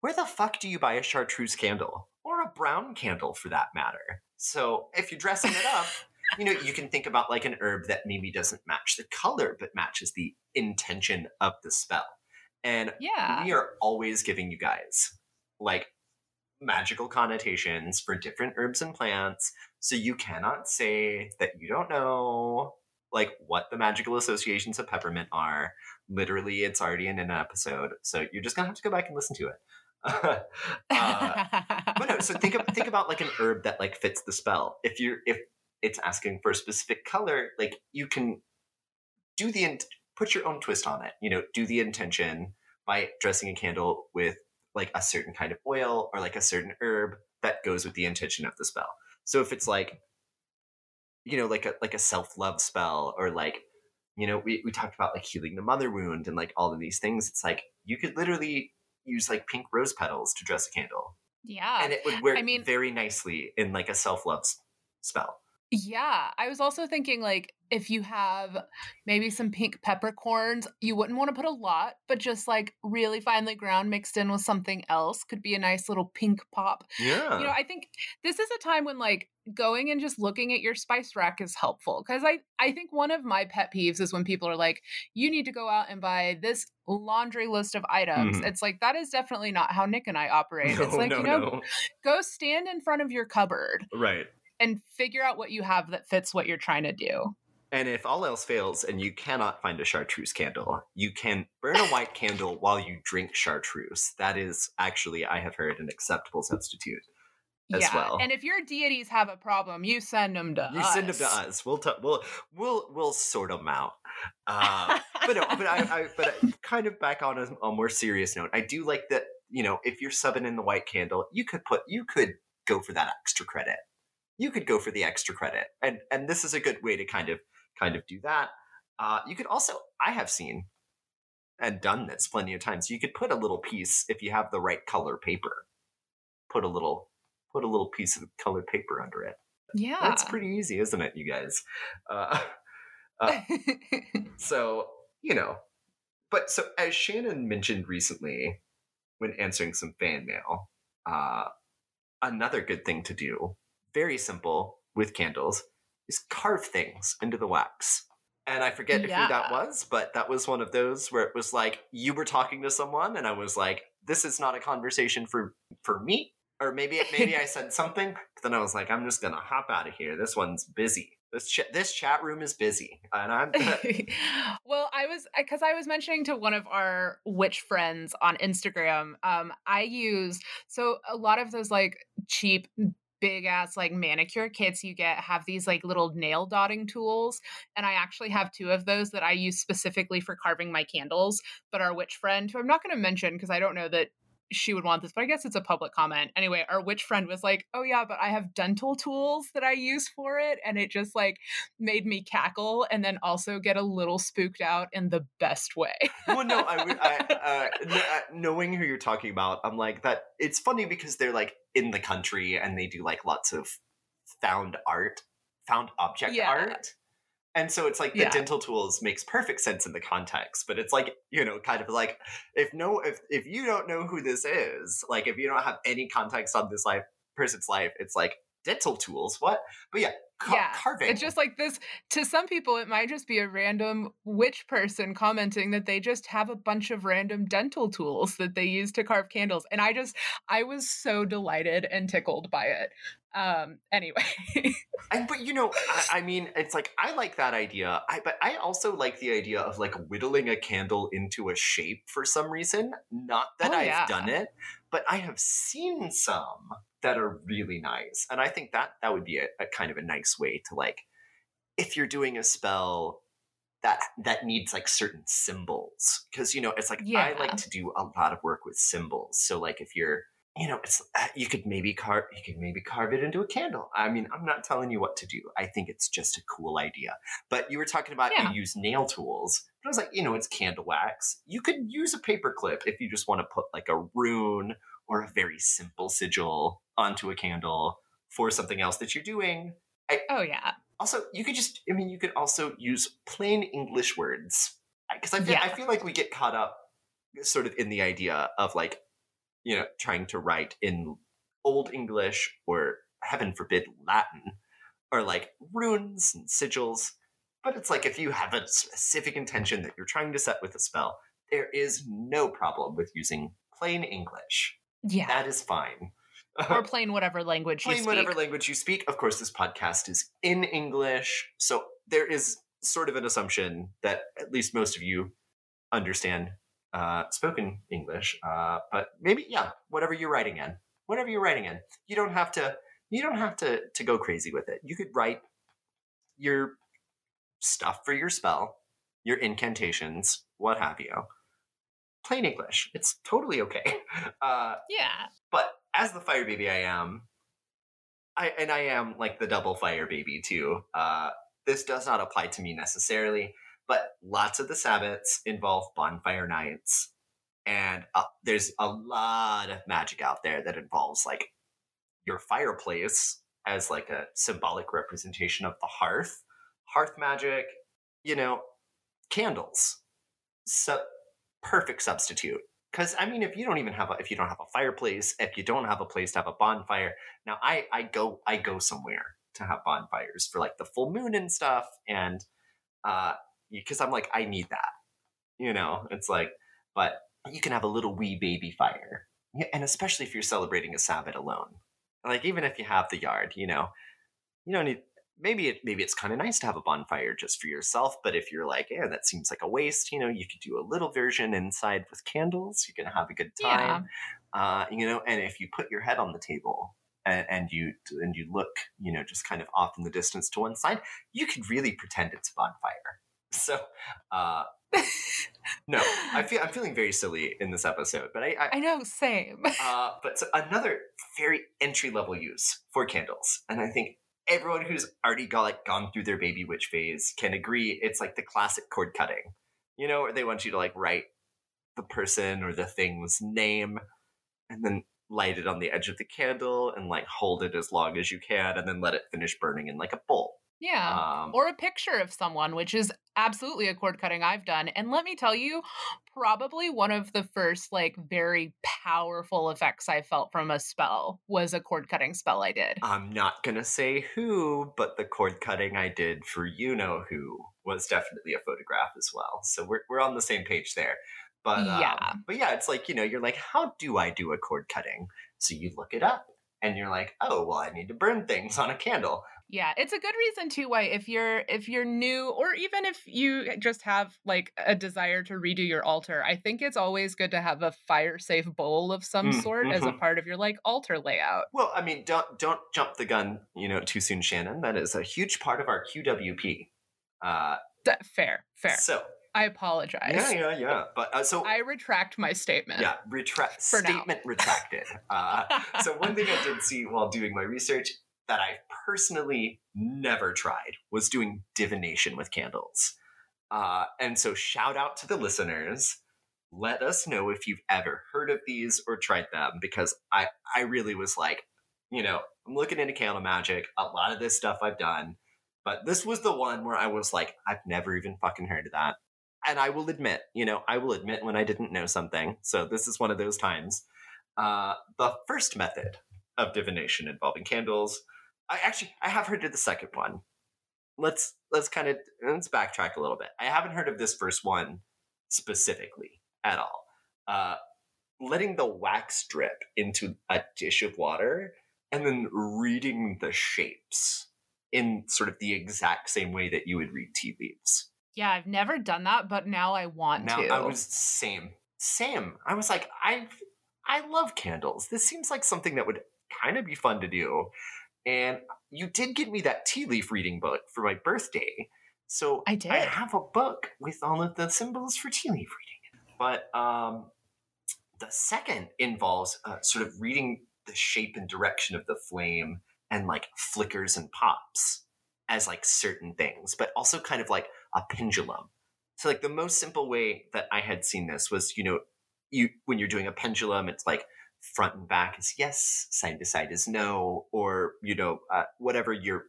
Where the fuck do you buy a chartreuse candle or a brown candle for that matter? So if you're dressing it up you know, you can think about like an herb that maybe doesn't match the color, but matches the intention of the spell. And yeah, we are always giving you guys like magical connotations for different herbs and plants. So you cannot say that you don't know like what the magical associations of peppermint are. Literally, it's already in an episode. So you're just gonna have to go back and listen to it. [laughs] uh, [laughs] but no, so think of, think about like an herb that like fits the spell. If you're if it's asking for a specific color, like you can do the in- put your own twist on it. You know, do the intention by dressing a candle with like a certain kind of oil or like a certain herb that goes with the intention of the spell. So if it's like you know, like a like a self-love spell or like you know, we, we talked about like healing the mother wound and like all of these things. It's like you could literally use like pink rose petals to dress a candle. Yeah. And it would work I mean, very nicely in like a self-love spell. Yeah, I was also thinking like if you have maybe some pink peppercorns, you wouldn't want to put a lot, but just like really finely ground mixed in with something else could be a nice little pink pop. Yeah. You know, I think this is a time when like going and just looking at your spice rack is helpful because I I think one of my pet peeves is when people are like you need to go out and buy this laundry list of items. Mm-hmm. It's like that is definitely not how Nick and I [laughs] operate. No, it's like, no, you know, no. go stand in front of your cupboard. Right and figure out what you have that fits what you're trying to do. And if all else fails and you cannot find a chartreuse candle, you can burn a [laughs] white candle while you drink chartreuse. That is actually, I have heard, an acceptable substitute as yeah. well. And if your deities have a problem, you send them to you us. send them to us. We'll t- we'll we'll we'll sort them out. Uh, [laughs] but no, but I, I but I, kind of back on a, a more serious note, I do like that. You know, if you're subbing in the white candle, you could put you could go for that extra credit you could go for the extra credit and and this is a good way to kind of kind of do that. Uh, you could also i have seen and done this plenty of times. You could put a little piece if you have the right color paper put a little put a little piece of colored paper under it. Yeah. That's pretty easy isn't it you guys? Uh, [laughs] uh, so you know but so as shannon mentioned recently when answering some fan mail uh, another good thing to do very simple with candles is carve things into the wax. And I forget yeah. who that was, but that was one of those where it was like you were talking to someone and I was like, this is not a conversation for for me. Or maybe maybe I said [laughs] something, but then I was like, I'm just gonna hop out of here. This one's busy. This ch- this chat room is busy, and I'm. [laughs] well, I was because I was mentioning to one of our witch friends on Instagram. Um, I use so a lot of those like cheap big ass like manicure kits you get have these like little nail dotting tools and i actually have two of those that i use specifically for carving my candles but our witch friend who i'm not going to mention because i don't know that she would want this, but I guess it's a public comment. Anyway, our witch friend was like, Oh, yeah, but I have dental tools that I use for it. And it just like made me cackle and then also get a little spooked out in the best way. well, no, I, I [laughs] uh, uh, knowing who you're talking about, I'm like, that it's funny because they're like in the country and they do like lots of found art, found object yeah. art. And so it's like the yeah. dental tools makes perfect sense in the context, but it's like, you know, kind of like if no if if you don't know who this is, like if you don't have any context on this life person's life, it's like dental tools, what? But yeah, ca- yeah, carving. It's just like this. To some people, it might just be a random witch person commenting that they just have a bunch of random dental tools that they use to carve candles. And I just, I was so delighted and tickled by it. Um, anyway. [laughs] And but you know, I, I mean, it's like I like that idea. I but I also like the idea of like whittling a candle into a shape for some reason. Not that Oh, I've yeah. done it, but I have seen some that are really nice, and I think that that would be a, a kind of a nice way to like, if you're doing a spell that that needs like certain symbols, because you know, it's like I like to do a lot of work with symbols. So like if you're you know, it's uh, you could maybe carve you could maybe carve it into a candle. I mean, I'm not telling you what to do. I think it's just a cool idea. But you were talking about Yeah. you use nail tools. But I was like, you know, it's candle wax. You could use a paper clip if you just want to put like a rune or a very simple sigil onto a candle for something else that you're doing. oh, yeah. Also, you could just I mean, you could also use plain English words. Because I feel I feel like we get caught up sort of in the idea of like you know, trying to write in Old English or heaven forbid Latin or like runes and sigils. But it's like if you have a specific intention that you're trying to set with a spell, there is no problem with using plain English. Yeah. That is fine. [laughs] or plain whatever language you plain speak. whatever language you speak. Of course, this podcast is in English, so there is sort of an assumption that at least most of you understand uh, spoken English. Uh, but maybe, yeah, whatever you're writing in, whatever you're writing in, you don't have to. You don't have to to go crazy with it. You could write your stuff for your spell, your incantations, what have you. Plain English. It's totally okay. [laughs] Uh, Yeah. but as the fire baby I am, I and I am like the double fire baby too. Uh, this does not apply to me necessarily, but lots of the Sabbats involve bonfire nights, and uh, there's a lot of magic out there that involves like your fireplace as like a symbolic representation of the hearth, hearth magic, you know, candles, so perfect substitute. Because I mean, if you don't even have a, if you don't have a fireplace, if you don't have a place to have a bonfire, now I I go I go somewhere to have bonfires for like the full moon and stuff, and uh, because I'm like I need that, you know. It's like, but you can have a little wee baby fire, Yeah, and especially if you're celebrating a Sabbath alone, like even if you have the yard, you know, you don't need. Maybe it maybe it's kind of nice to have a bonfire just for yourself, but if you're like, yeah, that seems like a waste, you know, you could do a little version inside with candles. You can have a good time, uh, you know. And if you put your head on the table and, and you and you look, you know, just kind of off in the distance to one side, you could really pretend it's a bonfire. So, uh, no, I feel I'm feeling very silly in this episode, but I, I I know, same. [laughs] uh, but so another very entry level use for candles, and I think everyone who's already got like gone through their baby witch phase can agree it's like the classic cord cutting. You know, where they want you to like write the person or the thing's name, and then light it on the edge of the candle and like hold it as long as you can, and then let it finish burning in like a bowl. Yeah. Um, or a picture of someone, which is absolutely a cord cutting I've done. And let me tell you, probably one of the first, like, very powerful effects I felt from a spell was a cord cutting spell I did. I'm not gonna say who, but the cord cutting I did for you know who was definitely a photograph as well. So we're we're on the same page there. But um, Yeah. but yeah, it's like you know you're like, how do I do a cord cutting? So you look it up, and you're like, oh well, I need to burn things on a candle. Yeah, it's a good reason too why if you're if you're new or even if you just have like a desire to redo your altar, I think it's always good to have a fire safe bowl of some Mm, sort as a mhm. part of your like altar layout. Well, I mean, don't don't jump the gun, you know, too soon, Shannon. That is a huge part of our QWP. Uh, That, fair, fair. So I apologize. yeah, yeah, yeah. But uh, so I retract my statement. yeah, retract For now. statement retracted. Uh, so one thing I did see while doing my research that I've personally never tried was doing divination with candles. Uh, and so shout out to the listeners. Let us know if you've ever heard of these or tried them because I I really was like, you know, I'm looking into candle magic. A lot of this stuff I've done, but this was the one where I was like, I've never even fucking heard of that. And I will admit, you know, I will admit when I didn't know something. So this is one of those times. Uh, the first method of divination involving candles I actually I have heard of the second one. Let's let's kind of let's backtrack a little bit. I haven't heard of this first one specifically at all. Uh, letting the wax drip into a dish of water and then reading the shapes in sort of the exact same way that you would read tea leaves. Yeah, I've never done that, but now I want Now to. I was same, same. I was like, I, I love candles. This seems like something that would kind of be fun to do. And you did give me that tea leaf reading book for my birthday, so I did. I have a book with all of the symbols for tea leaf reading. But um, the second involves uh, sort of reading the shape and direction of the flame and like flickers and pops as like certain things, but also kind of like a pendulum. So like the most simple way that I had seen this was, you know, you when you're doing a pendulum, it's like front and back is yes, side to side is no, or you know, uh, whatever your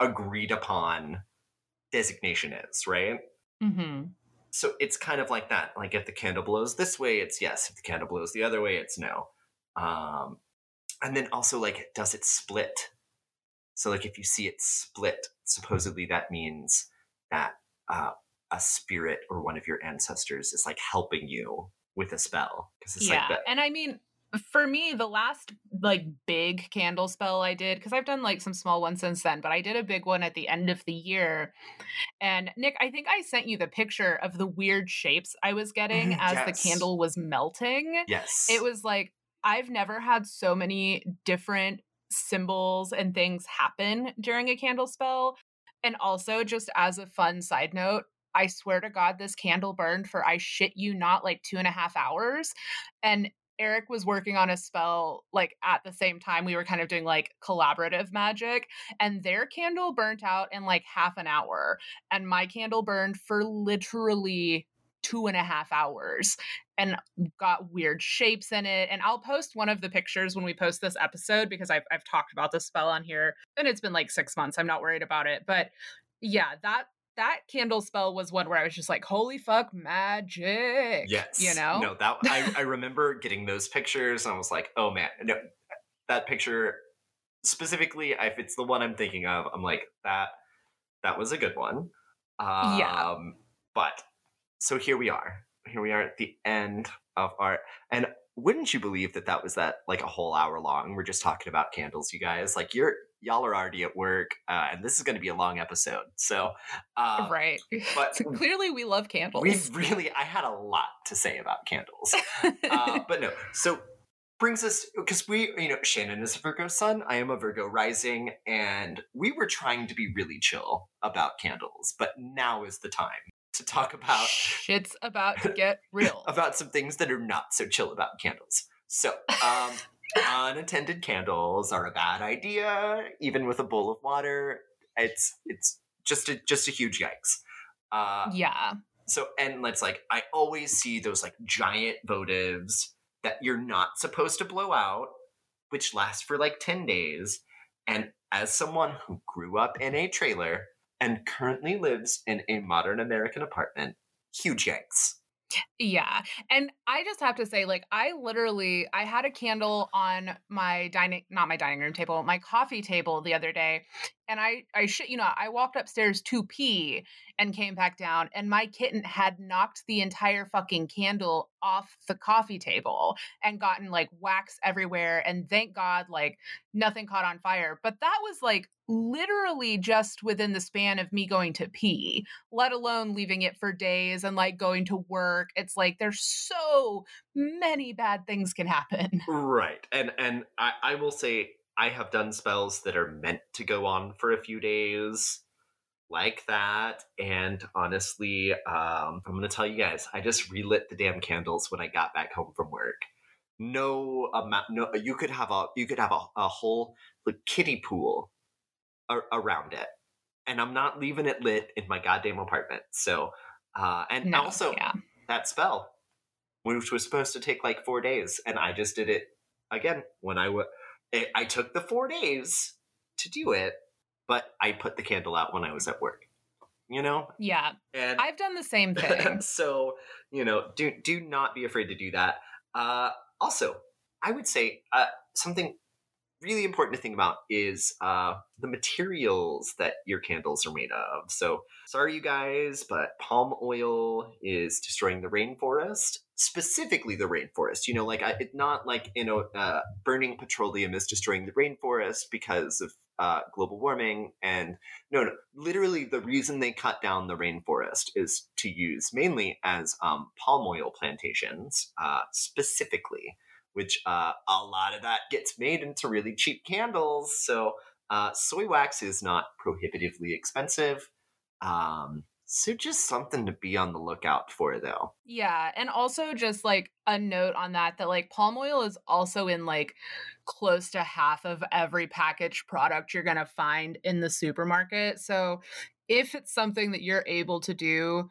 agreed upon designation is, right? hmm So it's kind of like that. Like if the candle blows this way, it's yes. If the candle blows the other way, it's no. Um, and then also like, does it split? So like if you see it split, supposedly that means that uh, a spirit or one of your ancestors is like helping you with a spell because it's yeah, like that. and I mean, for me, the last like big candle spell I did, because I've done like some small ones since then, but I did a big one at the end of the year. And Nick, I think I sent you the picture of the weird shapes I was getting Mhm, as yes. the candle was melting. Yes, It was like I've never had so many different symbols and things happen during a candle spell. And also, just as a fun side note, I swear to God, this candle burned for I shit you not like two and a half hours. And Eric was working on a spell like at the same time. We were kind of doing like collaborative magic, and their candle burnt out in like half an hour. And my candle burned for literally two and a half hours and got weird shapes in it. And I'll post one of the pictures when we post this episode because I've, I've talked about this spell on here and it's been like six months. I'm not worried about it. But yeah, that that candle spell was one where I was just like, holy fuck, magic. Yes. You know? No, that I, I remember getting those pictures and I was like, oh man, no, that picture specifically, if it's the one I'm thinking of, I'm like, that that was a good one. Um, Yeah. But so here we are. Here we are at the end of our and wouldn't you believe that that was that like a whole hour long? We're just talking about candles, you guys. Like you're y'all are already at work, uh, and this is going to be a long episode. So, uh, right. but- [laughs] So clearly we love candles. we really, I had a lot to say about candles [laughs] uh, but no. So brings us because we, you know, Shannon is a Virgo sun. I am a Virgo rising, and we were trying to be really chill about candles, but now is the time to talk about Shit's about to get [laughs] real. about some things that are not so chill about candles. So, um, [laughs] unattended candles are a bad idea, even with a bowl of water. It's it's just a just a huge yikes. Uh, yeah. so and let's like I always see those like giant votives that you're not supposed to blow out, which lasts for like 10 days. And as someone who grew up in a trailer and currently lives in a modern American apartment, huge yanks. Yeah. And I just have to say, like, I literally I had a candle on my dining not my dining room table, my coffee table the other day. And I I should you know, I walked upstairs to pee and came back down, and my kitten had knocked the entire fucking candle off the coffee table and gotten like wax everywhere. And thank God, like nothing caught on fire. But that was like literally just within the span of me going to pee let alone leaving it for days and like going to work. It's like there's so many bad things can happen. [laughs] Right. And and I, I will say I have done spells that are meant to go on for a few days like that. And honestly, um, I'm gonna tell you guys, I just relit the damn candles when I got back home from work. No amount no you could have a you could have a, a whole like kiddie pool around it. And I'm not leaving it lit in my goddamn apartment. So uh and No, also yeah. that spell, which was supposed to take like four days, and I just did it again when I wa- I I took the four days to do it, but I put the candle out when I was at work. You know, Yeah. and I've done the same [laughs] thing. so you know, do do not be afraid to do that. Uh, also, I would say uh, something really important to think about is uh, the materials that your candles are made of. So, sorry, you guys, but palm oil is destroying the rainforest, specifically the rainforest. You know, like it's not like you know, uh, burning petroleum is destroying the rainforest because of uh, global warming. And no, no, literally, the reason they cut down the rainforest is to use mainly as um, palm oil plantations, uh, specifically which uh, a lot of that gets made into really cheap candles. So uh, soy wax is not prohibitively expensive. Um, so just something to be on the lookout for, though. Yeah, and also just like a note on that that like palm oil is also in like close to half of every packaged product you're gonna find in the supermarket. So if it's something that you're able to do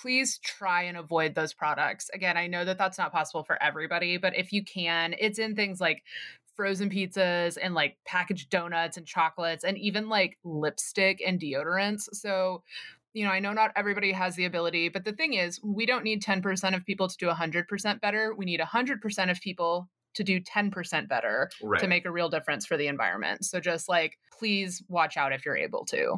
please try and avoid those products. Again, I know that that's not possible for everybody, but if you can, it's in things like frozen pizzas and like packaged donuts and chocolates and even like lipstick and deodorants. So, you know, I know not everybody has the ability, but the thing is, we don't need 10% of people to do 100% better. We need 100% of people to do 10% better right. to make a real difference for the environment. So just like please watch out if you're able to.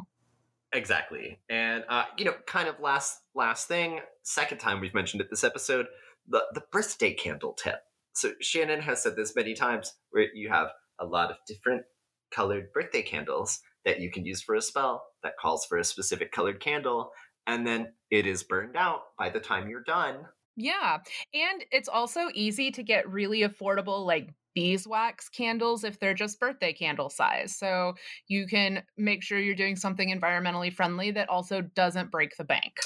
Exactly. And uh, you know, kind of last last thing, second time we've mentioned it this episode, the the birthday candle tip. So Shannon has said this many times where you have a lot of different colored birthday candles that you can use for a spell that calls for a specific colored candle and then it is burned out by the time you're done. Yeah. And it's also easy to get really affordable like beeswax candles if they're just birthday candle size. So you can make sure you're doing something environmentally friendly that also doesn't break the bank.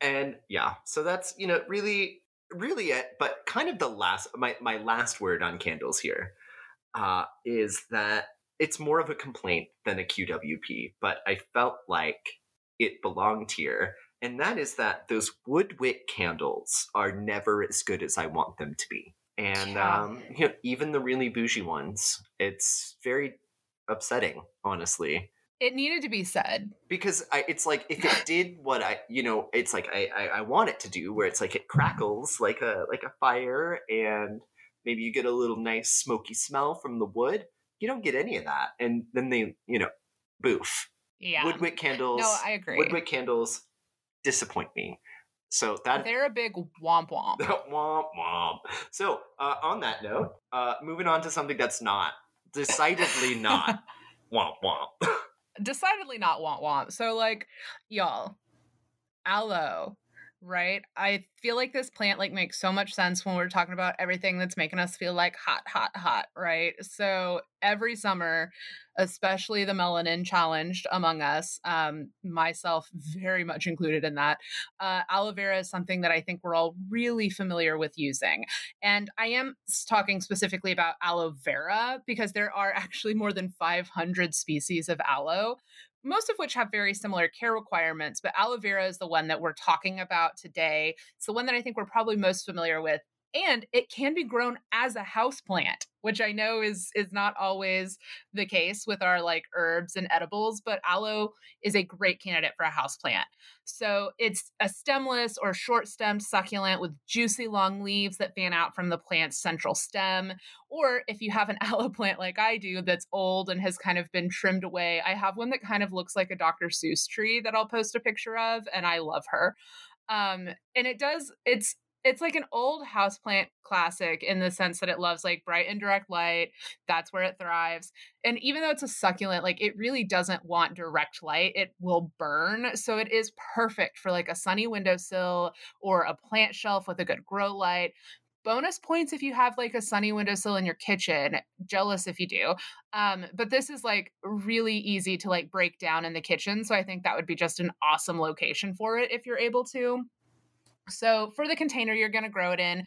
And yeah, so that's, you know, really really it, but kind of the last my my last word on candles here uh is that it's more of a complaint than a QWP, but I felt like it belonged here. And that is that those wood wick candles are never as good as I want them to be and um, you know, even the really bougie ones, it's very upsetting, honestly. It needed to be said because I, it's like if it did what I, you know, it's like I, I, I want it to do, where it's like it crackles like a like a fire, and maybe you get a little nice smoky smell from the wood. You don't get any of that, and then they, you know, boof. Yeah, woodwick candles. No, I agree. Woodwick candles disappoint me. So that they're a big womp womp. [laughs] womp womp. So uh, on that note, uh, moving on to something that's not decidedly [laughs] not womp womp. [laughs] decidedly not womp womp. So like, y'all, aloe right? I feel like this plant like makes so much sense when we're talking about everything that's making us feel like hot, hot, hot, right? So every summer, especially the melanin challenged among us, um, myself very much included in that, uh, aloe vera is something that I think we're all really familiar with using. And I am talking specifically about aloe vera because there are [laughs] actually more than 500 species of aloe, most of which have very similar care requirements. But aloe vera is the one that we're talking about today. It's the one that I think we're probably most familiar with. And it can be grown as a house plant, which I know is is not always the case with our like herbs and edibles, but aloe is a great candidate for a house plant. So it's a stemless or short stemmed succulent with juicy long leaves that fan out from the plant's central stem. Or if you have an [laughs] aloe plant like I do that's old and has kind of been trimmed away, I have one that kind of looks like a Dr. Seuss tree that I'll post a picture of, and I love her. Um, and it does, it's it's like an old houseplant classic in the sense that it loves like bright and direct light. That's where it thrives. And even though it's a succulent, like it really doesn't want direct light, it will burn. So it is perfect for like a sunny windowsill or a plant shelf with a good grow light. Bonus points if you have like a sunny windowsill in your kitchen. Jealous if you do. Um, but this is like really easy to like break down in the kitchen. So I think that would be just an awesome location for it if you're able to. So for the container you're going to grow it in,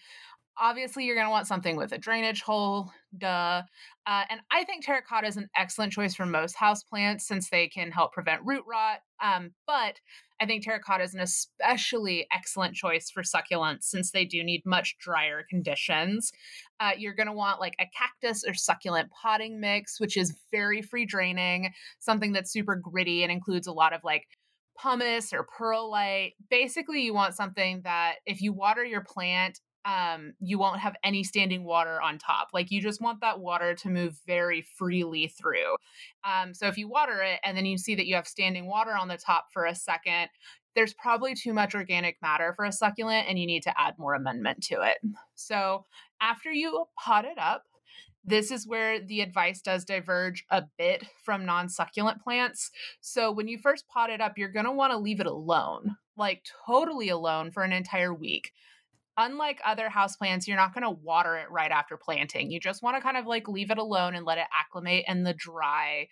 obviously you're going to want something with a drainage hole, duh. Uh, and I think terracotta is an excellent choice for most houseplants since they can help prevent root rot. Um, but I think terracotta is an especially excellent choice for succulents since they do need much drier conditions. Uh, you're going to want like a cactus or succulent potting mix, which is very free draining, something that's super gritty and includes a lot of like pumice or perlite. Basically, you want something that if you water your plant, um, you won't have any standing water on top. Like you just want that water to move very freely through. Um, so if you water it and then you see that you have standing water on the top for a second, there's probably too much organic matter for a succulent and you need to add more amendment to it. So after you pot it up, this is where the advice does diverge a bit from non succulent plants. So, when you first pot it up, you're going to want to leave it alone, like totally alone for an entire week. Unlike other houseplants, you're not going to water it right after planting. You just want to kind of like leave it alone and let it acclimate in the dry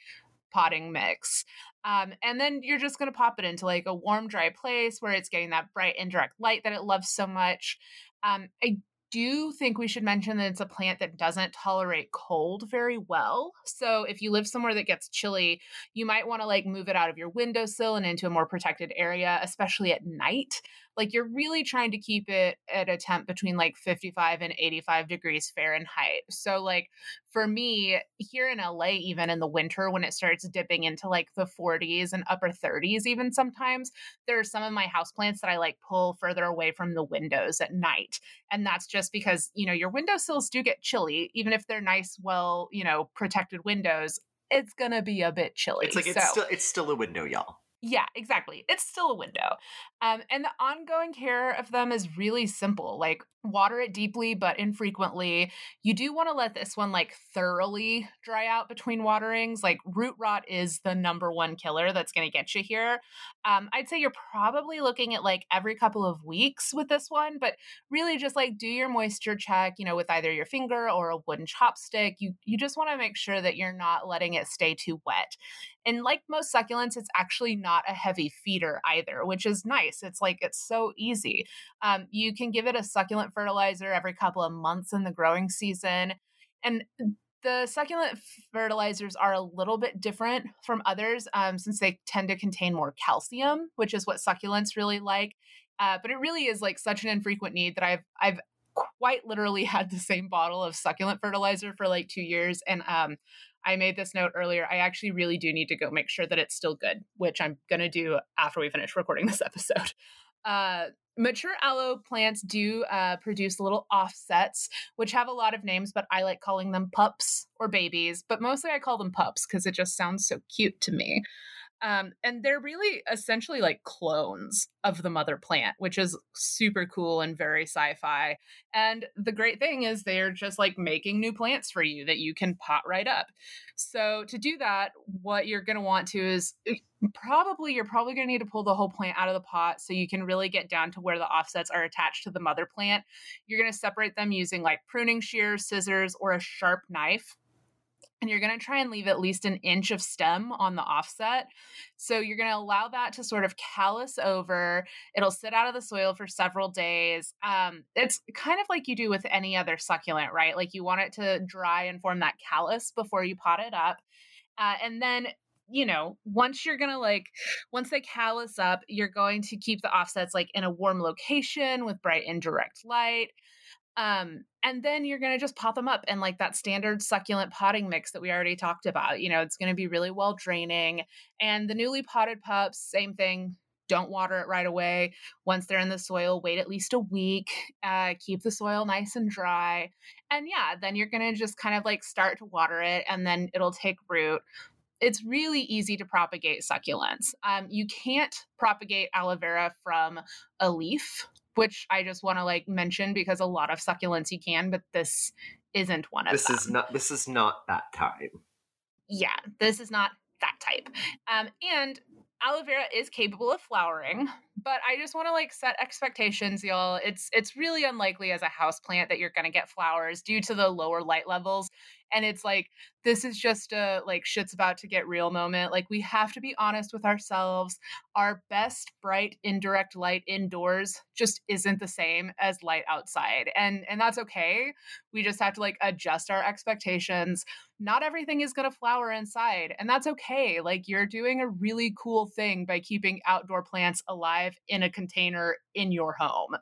potting mix. Um, and then you're just going to pop it into like a warm, dry place where it's getting that bright indirect light that it loves so much. Um, I do think we should mention that it's a plant that doesn't tolerate cold very well. So if you live somewhere that gets chilly, you might want to like move it out of your windowsill and into a more protected area, especially at night like you're really trying to keep it at a temp between like 55 and 85 degrees Fahrenheit. So like for me here in LA even in the winter when it starts dipping into like the 40s and upper 30s even sometimes there are some of my houseplants that I like pull further away from the windows at night. And that's just because, you know, your windowsills do get chilly even if they're nice well, you know, protected windows. It's gonna be a bit chilly. It's like it's so. still it's still a window, y'all. Yeah, exactly. It's still a window. Um, and the ongoing care of them is really simple. Like water it deeply but infrequently. You do want to let this one like thoroughly dry out between waterings. Like root rot is the number one killer that's going to get you here. Um, I'd say you're probably looking at like every couple of weeks with this one, but really just like do your moisture check, you know, with either your finger or a wooden chopstick. You you just want to make sure that you're not letting it stay too wet. And like most succulents, it's actually not a heavy feeder either, which is nice. It's like it's so easy. Um, you can give it a succulent fertilizer every couple of months in the growing season. And the succulent fertilizers are a little bit different from others um, since they tend to contain more calcium, which is what succulents really like. Uh, but it really is like such an infrequent need that I've I've quite literally [laughs] had the same bottle of succulent fertilizer for like two years, and um, I made this note earlier. I actually really do need to go make sure that it's still good, which I'm going to do after we finish recording this [laughs] episode. Uh, mature aloe plants do uh, produce little offsets, which have a lot of names, but I like calling them pups or babies. But mostly I call them pups because it just sounds so cute to me. Um, and they're really essentially like clones of the mother plant, which is super cool and very sci fi. And the great thing is they're just like making new plants for you that you can pot right up. So, to do that, what you're going to want to is eh, probably you're probably going to need to pull the whole plant out of the pot so you can really get down to where the offsets are attached to the mother plant. You're going to separate them using like pruning shears, scissors, or a sharp knife and you're going to try and leave at least an inch of stem on the offset. So you're going to allow that to sort of callus over. It'll sit out of the soil for several days. Um, it's kind of like you do with any other succulent, right? Like you want it to dry and form that callus before you pot it up. Uh, and then you know, once you're gonna like, once they callus up, you're going to keep the offsets like in a warm location with bright indirect light. Um, and then you're going to just pop them up and like that standard succulent potting mix that we already talked about. You know, it's going to be really well draining. And the newly potted pups, same thing. Don't water it right away. Once they're in the soil, wait at least a week. Uh, keep the soil nice and dry. And yeah, then you're going to just kind of like start to water it and then it'll take root it's really easy to propagate succulents. Um, you can't propagate aloe vera from a leaf which I just want to like mention because a lot of succulents you can, but this isn't one of this them. This is not this is not that time. Yeah, this is not that type. Um, and aloe vera is capable of flowering, but I just want to like set expectations, y'all. It's it's really unlikely as a house plant that you're going to get flowers due to the lower light levels and it's like this is just a like shit's about to get real moment like we have to be honest with ourselves our best bright indirect light indoors just isn't the same as light outside and and that's okay we just have to like adjust our expectations not everything is going to flower inside and that's okay like you're doing a really cool thing by keeping outdoor plants alive in a container in your home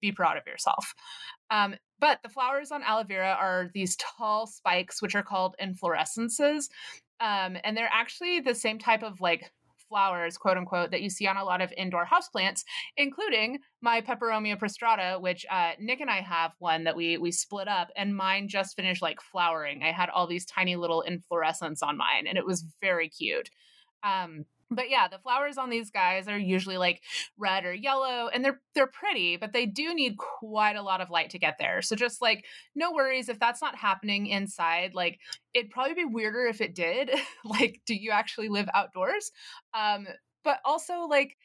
be proud of yourself. Um, but the flowers on aloe vera are these tall spikes, which are called inflorescences. Um, and they're actually the same type of like flowers, quote unquote, that you see on a lot of indoor houseplants, including my peperomia prostrata, which uh, Nick and I have one that we we split up, and mine just finished like flowering. I had all these tiny little inflorescence on mine, and it was very cute. Um, but yeah, the flowers on these guys are usually like red or yellow and they're they're pretty, but they do need quite a lot of light to get there. So just like no worries if that's not happening inside, like it'd probably be weirder if it did. [laughs] like do you actually live outdoors? Um but also like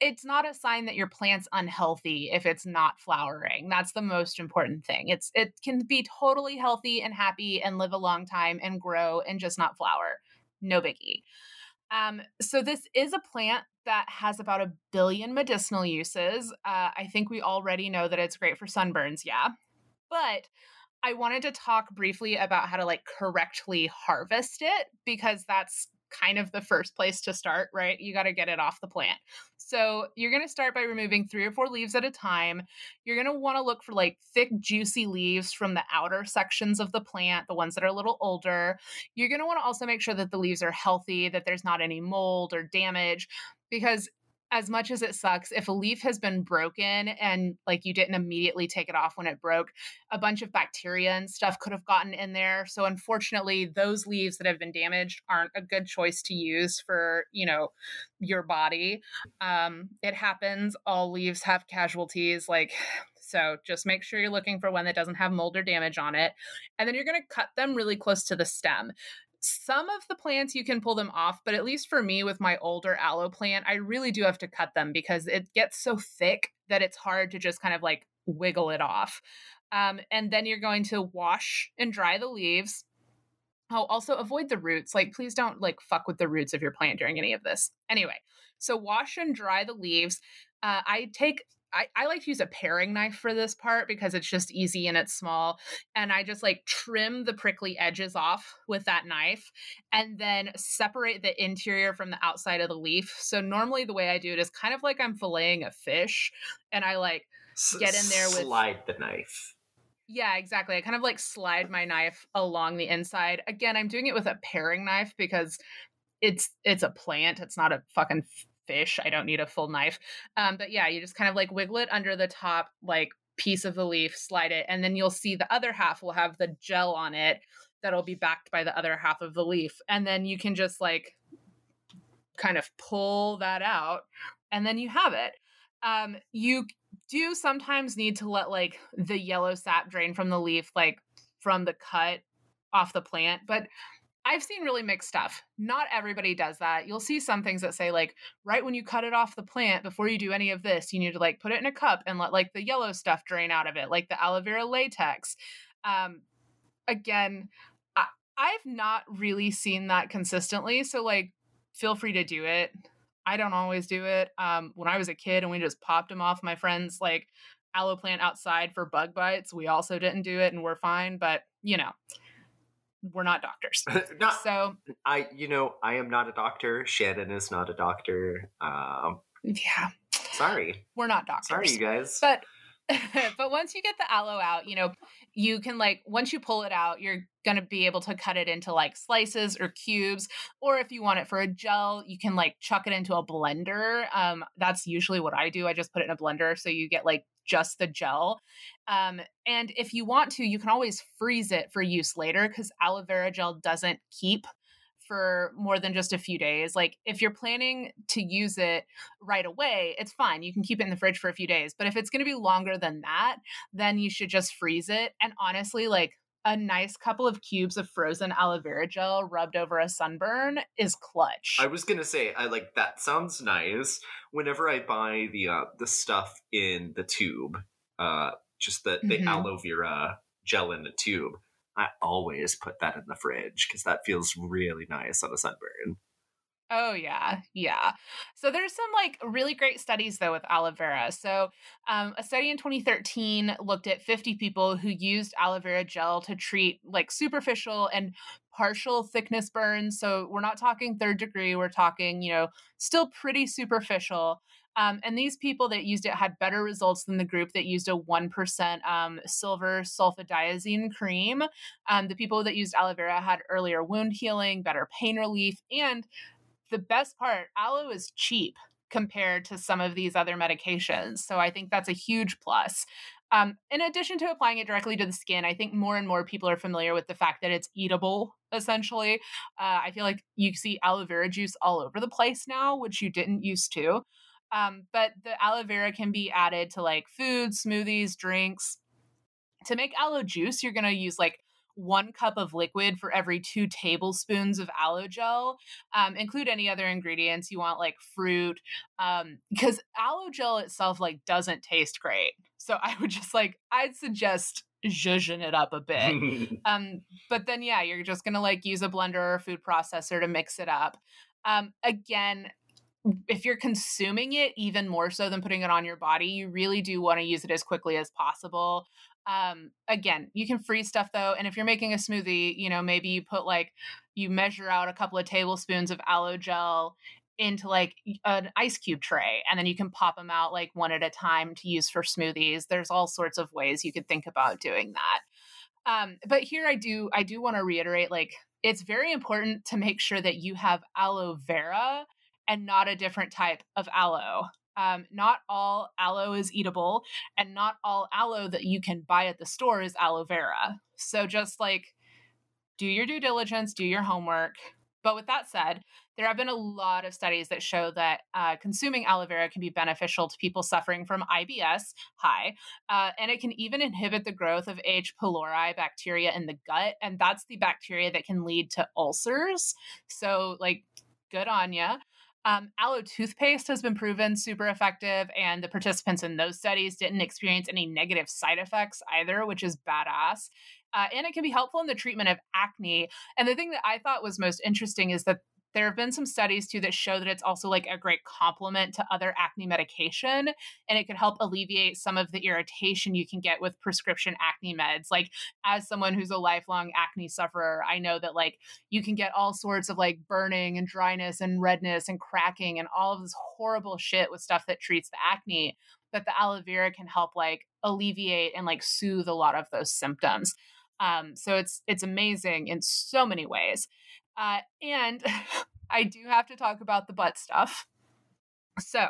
it's not a sign that your plant's unhealthy if it's not flowering. That's the most important thing. It's it can be totally healthy and happy and live a long time and grow and just not flower. No biggie. Um, so this is a plant that has about a billion medicinal uses. Uh, I think we already know that it's great for sunburns, yeah. But I wanted to talk briefly about how to like correctly harvest it because that's kind of the first place to start, right? You got to get it off the plant. So you're going to start by removing three or four leaves at a time. You're going to want to look for like thick, juicy leaves from the outer sections of the plant, the ones that are a little older. You're going to want to also make sure that the leaves are healthy, that there's not any mold or damage, because as much as it sucks, if a leaf has been broken and like you didn't immediately take it off when it broke, a bunch of bacteria and stuff could have gotten in there. So unfortunately, those leaves that have been damaged aren't a good choice to use for, you know, your body. Um, it happens. All leaves have casualties. Like, so just make sure you're looking for one that doesn't have mold or damage on it. And then you're going to cut them really close to the stem some of the plants you can pull them off, but at least for me with my older aloe plant, I really do have to cut them because it gets so thick that it's hard to just kind of like wiggle it off. Um, and then you're going to wash and dry the leaves. Oh, also avoid the roots. Like, please don't like fuck with the roots of your plant during any of this. Anyway, so wash and dry the leaves. Uh, I take I, I like to use a paring knife for this part because it's just easy and it's small. And I just like trim the prickly edges off with that knife and then separate the interior from the outside of the leaf. So normally the way I do it is kind of like I'm filleting a fish and I like get in there with slide the knife. Yeah, exactly. I kind of like slide my knife along the inside. Again, I'm doing it with a paring knife because it's it's a plant. It's not a fucking fish. I don't need a full knife. Um, but yeah, you just kind of like wiggle it under the top, like piece of the leaf, slide it, and then you'll see the other half will have the gel on it that'll be backed by the other half of the leaf. And then you can just like kind of pull that out, and then you have it. Um, you do sometimes need to let like the yellow sap drain from the leaf, like from the cut off the plant, but I've seen really mixed stuff. Not everybody does that. You'll see some things that say like right when you cut it off the plant before you do any of this, you need to like put it in a cup and let like the yellow stuff drain out of it, like the aloe vera latex. Um again, I, I've not really seen that consistently, so like feel free to do it. I don't always do it. Um when I was a kid and we just popped them off my friends like aloe plant outside for bug bites, we also didn't do it and we're fine, but you know we're not doctors. [laughs] not, so I, you know, I am not a doctor. Shannon is not a doctor. Um, yeah. Sorry. We're not doctors. Sorry, you guys. But [laughs] but once you get the aloe out, you know, you can like once you pull it out, you're going to be able to cut it into like slices or cubes or if you want it for a gel, you can like chuck it into a blender. Um that's usually what I do. I just put it in a blender so you get like just the gel. Um, and if you want to, you can always freeze it for use later because aloe vera gel doesn't keep for more than just a few days. Like if you're planning to use it right away, it's fine. You can keep it in the fridge for a few days. But if it's going to be longer than that, then you should just freeze it. And honestly, like a nice couple of cubes of frozen aloe vera gel rubbed over a sunburn is clutch. I was gonna say, I like that sounds nice. Whenever I buy the uh, the stuff in the tube, uh, just the the mm-hmm. aloe vera gel in the tube, I always put that in the fridge because that feels really nice on a sunburn. Oh yeah, yeah. So there's some like really great studies though with aloe vera. So um, a study in 2013 looked at 50 people who used aloe vera gel to treat like superficial and partial thickness burns. So we're not talking third degree. We're talking you know still pretty superficial. Um, and these people that used it had better results than the group that used a 1% um, silver sulfadiazine cream. Um, the people that used aloe vera had earlier wound healing, better pain relief, and the best part, aloe is cheap compared to some of these other medications. So I think that's a huge plus. Um, in addition to applying it directly to the skin, I think more and more people are familiar with the fact that it's eatable, essentially. Uh, I feel like you see aloe vera juice all over the place now, which you didn't used to. Um, but the aloe vera can be added to like food, smoothies, drinks. To make aloe juice, you're going to use like one cup of liquid for every two tablespoons of aloe gel. Um, include any other ingredients you want, like fruit, um, because aloe gel itself like doesn't taste great. So I would just like I'd suggest zhuzhing it up a bit. [laughs] um, but then yeah, you're just gonna like use a blender or a food processor to mix it up. Um, again, if you're consuming it even more so than putting it on your body, you really do want to use it as quickly as possible. Um, again, you can freeze stuff though, and if you're making a smoothie, you know maybe you put like you measure out a couple of tablespoons of aloe gel into like an ice cube tray and then you can pop them out like one at a time to use for smoothies. There's all sorts of ways you could think about doing that. Um, but here i do i do want to reiterate like it's very important to make sure that you have aloe vera and not a different type of aloe um, not all aloe is eatable, and not all aloe that you can buy at the store is aloe vera. So just like do your due diligence, do your homework. But with that said, there have been a lot of studies that show that uh, consuming aloe vera can be beneficial to people suffering from IBS, high, uh, and it can even inhibit the growth of H. pylori bacteria in the gut, and that's the bacteria that can lead to ulcers. So, like, good on ya. Um, aloe toothpaste has been proven super effective, and the participants in those studies didn't experience any negative side effects either, which is badass. Uh, and it can be helpful in the treatment of acne. And the thing that I thought was most interesting is that there have been some studies too that show that it's also like a great complement to other acne medication and it could help alleviate some of the irritation you can get with prescription acne meds. Like as someone who's a lifelong acne sufferer i know that like you can get all sorts of like burning and dryness and redness and cracking and all of this horrible shit with stuff that treats the acne but the aloe vera can help like alleviate and like soothe a lot of those symptoms. Um, so it's it's amazing in so many ways uh, and [laughs] I do have to talk about the butt stuff. So,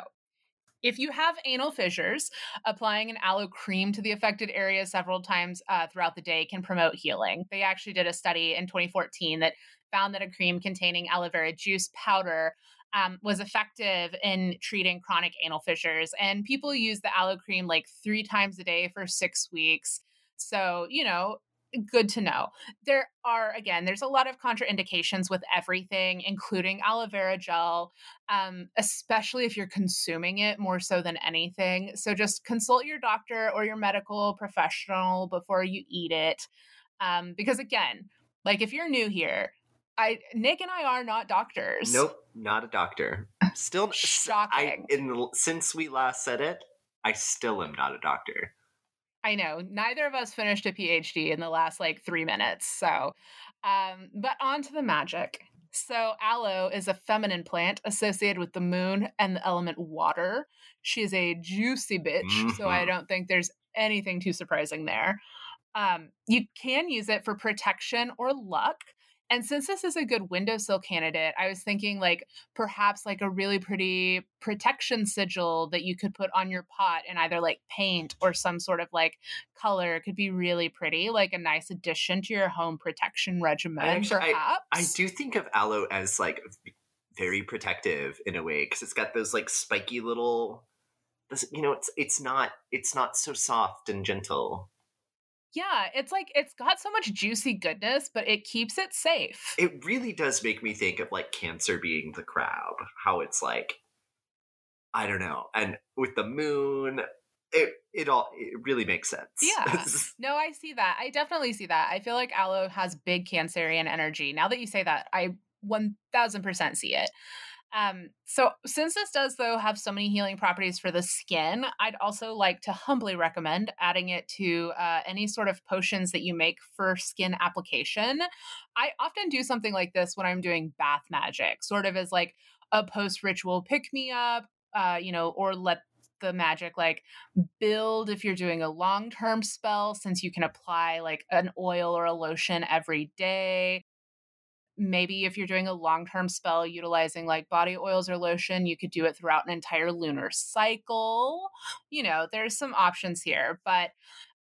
if you have anal fissures, applying an aloe cream to the affected area several times uh, throughout the day can promote healing. They actually did a study in 2014 that found that a cream containing aloe vera juice powder um, was effective in treating chronic anal fissures. And people use the aloe cream like three times a day for six weeks. So, you know, good to know. There are, again, there's a lot of contraindications with everything, including aloe vera gel, um, especially if you're consuming it more so than anything. So just consult your doctor or your medical professional before you eat it. Um, because again, like if you're new here, I Nick and I are not doctors. Nope, not a doctor. [laughs] Still shocking. I, in, since we last said it, I still am not a doctor. I know. Neither of us finished a PhD in the last like three minutes. So, um, but on to the magic. So, aloe is a feminine plant associated with the moon and the element water. She is a juicy bitch, mm-hmm. so I mm-hmm. don't think there's anything too surprising there. Um, you can use it for protection or luck. And since this is a good windowsill candidate, I was thinking like perhaps like a really pretty protection sigil that you could put on your pot and either like paint or some sort of like color it could be really pretty, like a nice addition to your home protection regimen. Actually, perhaps. I, I do think of aloe as like very protective in a way because it's got those like spiky little you know it's it's not it's not so soft and gentle yeah, it's like it's got so much juicy goodness, but it keeps it safe. It really does make me think of like cancer being the crab, how it's like I don't know. And with the moon, it it all it really makes sense. [laughs] Yeah. no, I see that. I definitely see that. I feel like aloe has big cancerian energy. Now that you say that, I 1000% see it. Um, so, since this does, though, have so many healing properties for the skin, I'd also like to humbly recommend adding it to uh, any sort of potions that you make for skin application. I often do something like this when I'm doing bath magic, sort of as like a post ritual pick me up, uh, you know, or let the magic like build if you're doing a long term spell, since you can apply like an oil or a lotion every day maybe if you're doing a long term spell utilizing like body oils or lotion, you could do it throughout an entire lunar cycle. You know, there's some options here, but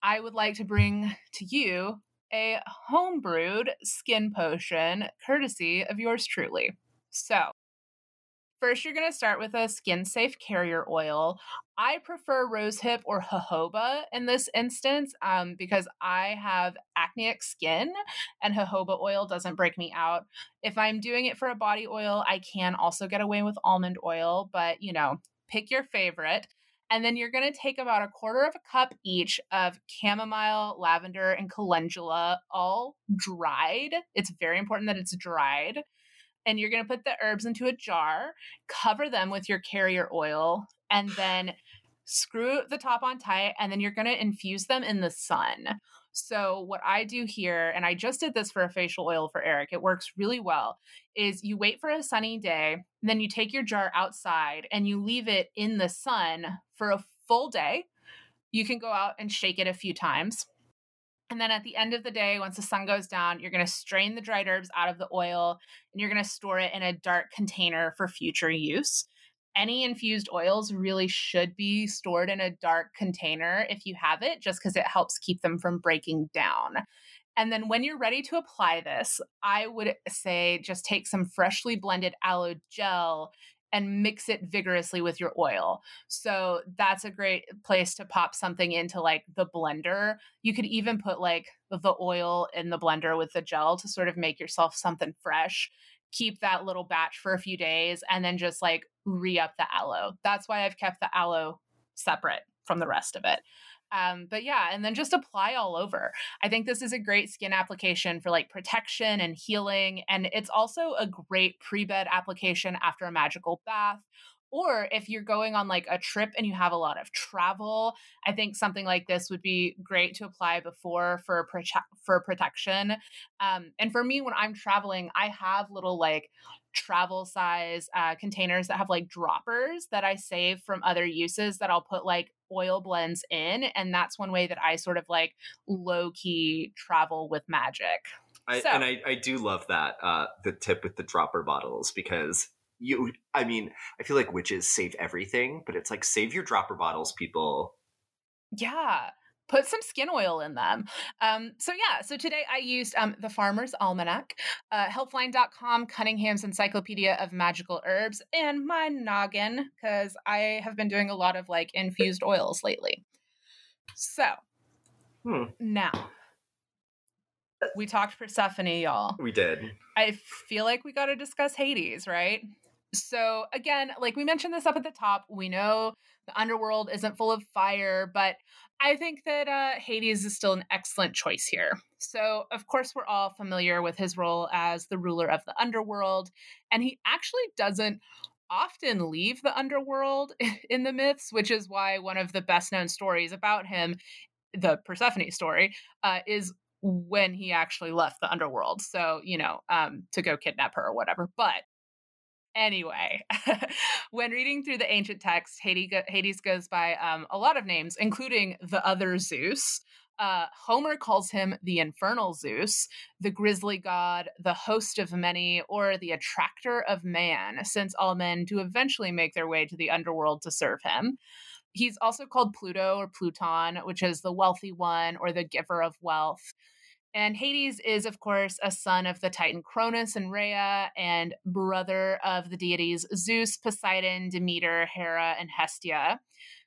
I would like to bring to you a homebrewed skin potion courtesy of yours truly. So, First, you're going to start with a skin safe carrier oil. I prefer rosehip or jojoba in this instance um, because I have acneic skin and jojoba oil doesn't break me out. If I'm doing it for a body oil, I can also get away with almond oil, but you know, pick your favorite. And then you're going to take about a quarter of a cup each of chamomile, lavender, and calendula, all dried. It's very important that it's dried and you're going to put the herbs into a jar, cover them with your carrier oil, and [sighs] then screw the top on tight, and then you're going to infuse them in the sun. So, what I do here, and I just did this for a facial oil for Eric, it works really well, is you wait for a sunny day, then you take your jar outside and you leave it in the sun for a full day. You can go out and shake it a few times. And then at the end of the day, once the sun goes down, you're going to strain the dried herbs out of the oil and you're going to store it in a dark container for future use. Any infused oils really should be stored in a dark container if you have it, just because it helps keep them from breaking down. And then when you're ready to apply this, I would say just take some freshly blended aloe gel and mix it vigorously with your oil. So that's a great place to pop something into like the blender. You could even put like the oil in the blender with the gel to sort of make yourself something fresh. Keep that little batch for a few days and then just like re up the aloe. That's why I've kept the aloe separate from the rest of it. Um, but yeah, and then just apply all over. I think this is a great skin application for like protection and healing. And it's also a great pre bed application after a magical bath. Or if you're going on like a trip and you have a lot of travel, I think something like this would be great to apply before for prote- for protection. Um, and for me, when I'm traveling, I have little like travel size uh, containers that have like droppers that I save from other uses that I'll put like oil blends in. And that's one way that I sort of like low key travel with magic. I, so. And I, I do love that, uh, the tip with the dropper bottles because you, I mean, I feel like witches save everything, but it's like save your dropper bottles, people. Yeah put some skin oil in them. Um, so yeah, so today I used um, the Farmer's Almanac, uh, Healthline.com, Cunningham's Encyclopedia of Magical Herbs, and my noggin because I have been doing a lot of like infused oils lately. So hmm. now we talked Persephone, y'all. We did. I feel like we got to discuss Hades, right? So again, like we mentioned this up at the top, we know the underworld isn't full of fire, but I think that uh, Hades is still an excellent choice here. So, of course, we're all familiar with his role as the ruler of the underworld, and he actually doesn't often leave the underworld [laughs] in the myths, which is why one of the best known stories about him, the Persephone story, uh, is when he actually left the underworld. So, you know, um, to go kidnap her or whatever. But Anyway, [laughs] when reading through the ancient text, Hades goes by um, a lot of names, including the other Zeus. Uh, Homer calls him the infernal Zeus, the grisly god, the host of many, or the attractor of man, since all men do eventually make their way to the underworld to serve him. He's also called Pluto or Pluton, which is the wealthy one or the giver of wealth. And Hades is, of course, a son of the Titan Cronus and Rhea, and brother of the deities Zeus, Poseidon, Demeter, Hera, and Hestia.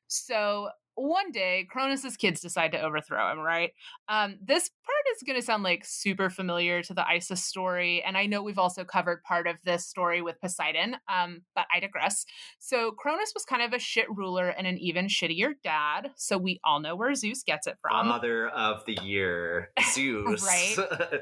So one day Cronus's kids decide to overthrow him, right? Um, this part is going to sound like super familiar to the Isis story. And I know we've also covered part of this story with Poseidon, um, but I digress. So Cronus was kind of a shit ruler and an even shittier dad. So we all know where Zeus gets it from. Father of the year, [laughs] Zeus. right. [laughs]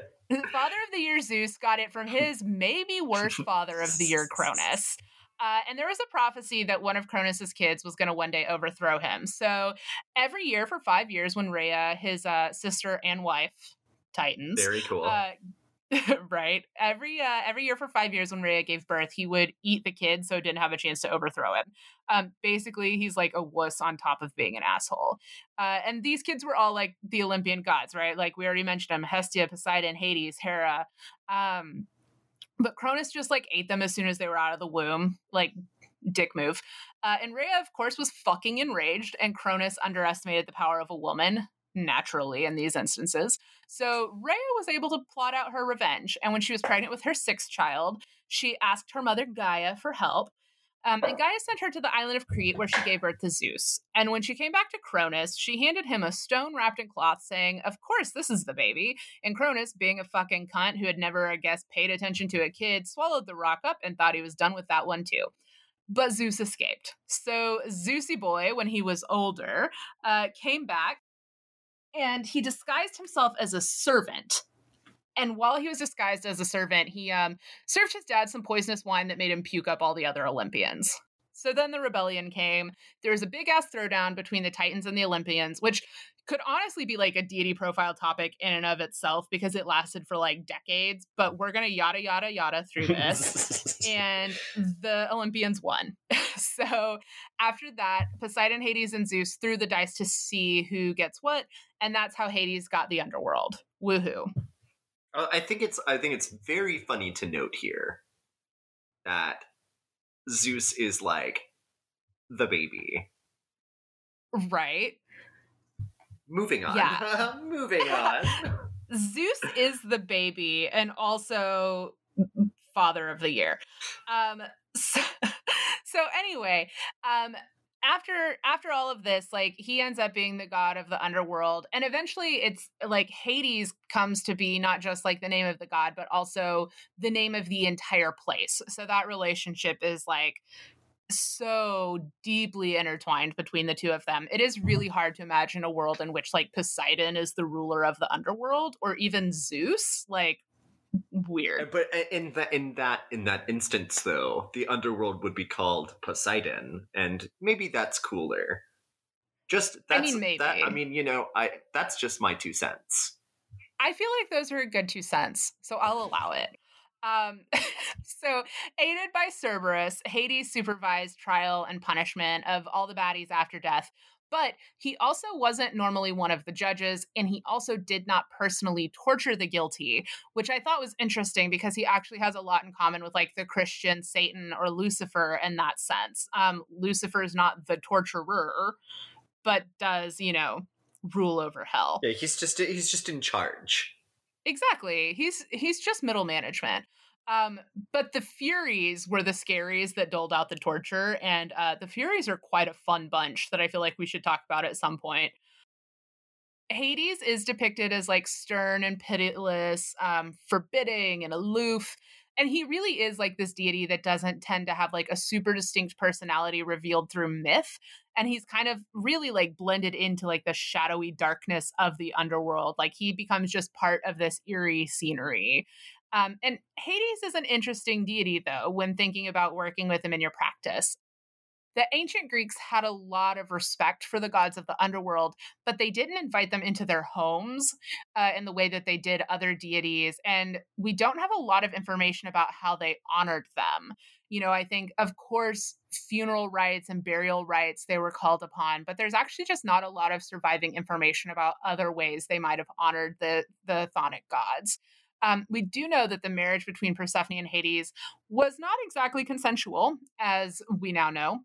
Father of the year Zeus got it from his maybe worst father of the year [laughs] Cronus. Uh, and there was a prophecy that one of Cronus's kids was going to one day overthrow him. So every year for five years, when Rhea, his uh, sister and wife, Titans, very cool. Uh, [laughs] right. Every uh, every year for five years, when Rhea gave birth, he would eat the kid, so didn't have a chance to overthrow him. Um, basically, he's like a wuss on top of being an asshole. Uh, and these kids were all like the Olympian gods, right? Like we already mentioned them: Hestia, Poseidon, Hades, Hera. Um, but Cronus just like ate them as soon as they were out of the womb. Like, dick move. Uh, and Rhea, of course, was fucking enraged, and Cronus underestimated the power of a woman, naturally, in these instances. So Rhea was able to plot out her revenge. And when she was pregnant with her sixth child, she asked her mother Gaia for help. Um, and Gaia sent her to the island of Crete, where she gave birth to Zeus. And when she came back to Cronus, she handed him a stone wrapped in cloth, saying, Of course, this is the baby. And Cronus, being a fucking cunt who had never, I guess, paid attention to a kid, swallowed the rock up and thought he was done with that one too. But Zeus escaped. So Zeusy boy, when he was older, uh, came back and he disguised himself as a servant and while he was disguised as a servant, he um, served his dad some poisonous wine that made him puke up all the other Olympians. So then the rebellion came. There was a big ass throwdown between the Titans and the Olympians, which could honestly be like a deity profile topic in and of itself because it lasted for like decades. But we're going to yada, yada, yada through this. and the Olympians won. [laughs] so after that, Poseidon, Hades, and Zeus threw the dice to see who gets what. And that's how Hades got the underworld. Woohoo. Uh, I think it's I think it's very funny to note here that Zeus is like the baby. Right. Moving on. Yeah. [laughs] Moving on. [laughs] Zeus is the baby and also father of the year. Um [laughs] so, so anyway, um after after all of this like he ends up being the god of the underworld and eventually it's like hades comes to be not just like the name of the god but also the name of the entire place. So that relationship is like so deeply intertwined between the two of them. It is really hard to imagine a world in which like poseidon is the ruler of the underworld or even zeus like weird. But in that in that in that instance, though, the underworld would be called Poseidon, and maybe that's cooler. Just that's, I mean, maybe. That, I mean, you know, I that's just my two cents. I feel like those are a good two cents, so I'll allow it. Um, [laughs] so, aided by Cerberus, Hades supervised trial and punishment of all the baddies after death, but he also wasn't normally one of the judges, and he also did not personally torture the guilty, which I thought was interesting because he actually has a lot in common with like the Christian Satan or Lucifer in that sense. Um, Lucifer is not the torturer, but does, you know, rule over hell. Yeah, he's just he's just in charge. Exactly. He's he's just middle management. Um, but the Furies were the scaries that doled out the torture, and uh, the Furies are quite a fun bunch that I feel like we should talk about at some point. Hades is depicted as like stern and pitiless, um, forbidding and aloof. And he really is like this deity that doesn't tend to have like a super distinct personality revealed through myth. And he's kind of really like blended into like the shadowy darkness of the underworld. Like he becomes just part of this eerie scenery. Um, and Hades is an interesting deity, though, when thinking about working with him in your practice. The ancient Greeks had a lot of respect for the gods of the underworld, but they didn't invite them into their homes uh, in the way that they did other deities. And we don't have a lot of information about how they honored them. You know, I think, of course, funeral rites and burial rites they were called upon, but there's actually just not a lot of surviving information about other ways they might have honored the, the chthonic gods. Um, we do know that the marriage between Persephone and Hades was not exactly consensual, as we now know.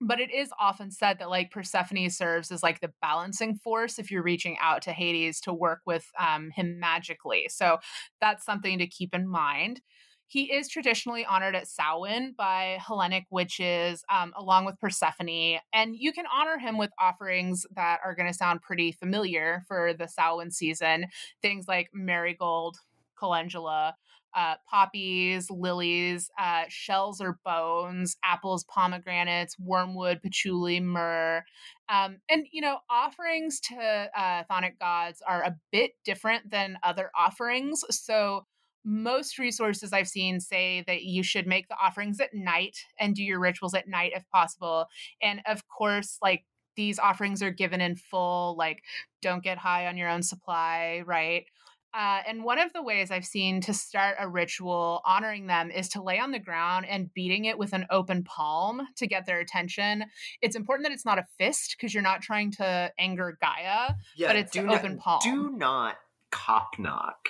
But it is often said that like Persephone serves as like the balancing force if you're reaching out to Hades to work with um, him magically. So that's something to keep in mind. He is traditionally honored at Samhain by Hellenic witches, um, along with Persephone. And you can honor him with offerings that are going to sound pretty familiar for the Samhain season. Things like marigold, calendula, uh, poppies, lilies, uh, shells or bones, apples, pomegranates, wormwood, patchouli, myrrh. Um, and, you know, offerings to uh, chthonic gods are a bit different than other offerings. So, most resources I've seen say that you should make the offerings at night and do your rituals at night if possible. And of course, like these offerings are given in full, like don't get high on your own supply, right? Uh, and one of the ways I've seen to start a ritual honoring them is to lay on the ground and beating it with an open palm to get their attention. It's important that it's not a fist because you're not trying to anger Gaia, yeah, but it's an open palm. Do not cop knock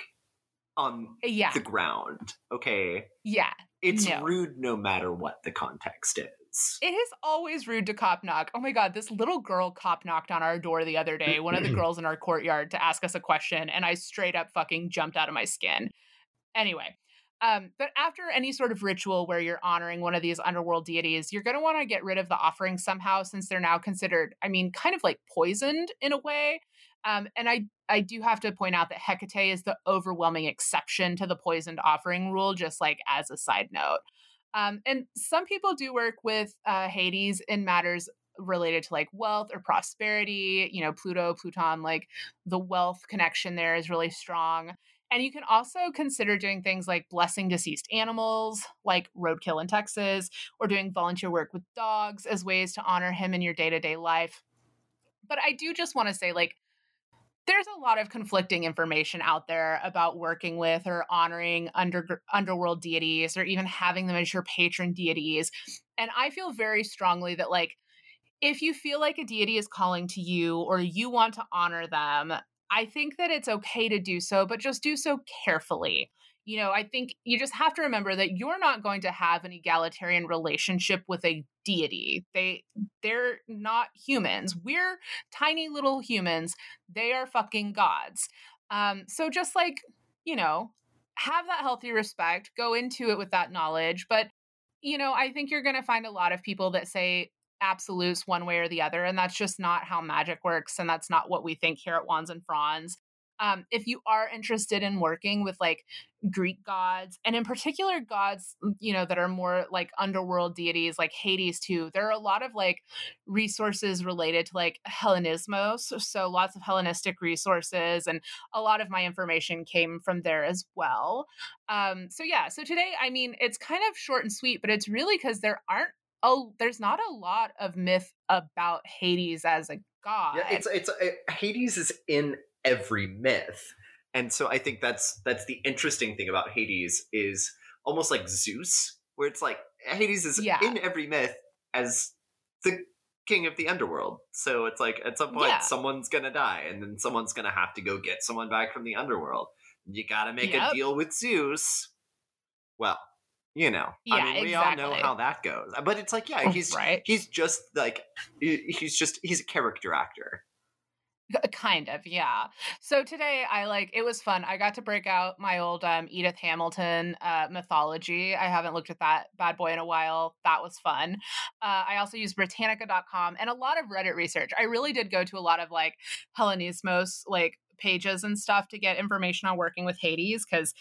on yeah. the ground. Okay. Yeah. It's No. rude no matter what the context is. It is always rude to cop knock. Oh my god, this little girl cop knocked on our door the other day, one of the [clears throat] girls in our courtyard, to ask us a question, and I straight up fucking jumped out of my skin. Anyway, um, but after any sort of ritual where you're honoring one of these underworld deities, you're going to want to get rid of the offering somehow, since they're now considered, I mean, kind of like poisoned in a way. Um, and I, I do have to point out that Hecate is the overwhelming exception to the poisoned offering rule, just like as a side note. Um, and some people do work with uh, Hades in matters related to like wealth or prosperity. You know, Pluto, Pluton, like the wealth connection there is really strong. And you can also consider doing things like blessing deceased animals, like roadkill in Texas, or doing volunteer work with dogs as ways to honor him in your day to day life. But I do just want to say, like, there's a lot of conflicting information out there about working with or honoring under, underworld deities or even having them as your patron deities. And I feel very strongly that, like, if you feel like a deity is calling to you or you want to honor them, I think that it's okay to do so, but just do so carefully. You know, I think you just have to remember that you're not going to have an egalitarian relationship with a deity. They they're not humans. We're tiny little humans. They are fucking gods. Um so just like, you know, have that healthy respect, go into it with that knowledge, but you know, I think you're going to find a lot of people that say absolutes one way or the other. And that's just not how magic works. And that's not what we think here at Wands and Fronds. Um, if you are interested in working with like Greek gods, and in particular gods, you know, that are more like underworld deities, like Hades too, there are a lot of like resources related to like Hellenismos. So lots of Hellenistic resources, and a lot of my information came from there as well. Um, so yeah, so today, I mean, it's kind of short and sweet, but it's really because there aren't oh there's not a lot of myth about hades as a god Yeah, it's it's it, Hades is in every myth, and so I think that's that's the interesting thing about Hades is almost like Zeus, where it's like Hades is Yeah. in every myth as the king of the underworld. So it's like at some point Yeah. someone's gonna die, and then someone's gonna have to go get someone back from the underworld. You got to make Yep. a deal with Zeus. Well, you know, I Yeah, mean, we all know how that goes. But it's like, yeah, he's right he's just like he's just he's a character actor. [laughs] kind of yeah. So today i like it was fun i got to break out my old um, edith hamilton uh, mythology i haven't looked at that bad boy in a while that was fun. Uh, i also used britannica.com and a lot of reddit research i really did go to a lot of like hellenismos like pages and stuff to get information on working with hades because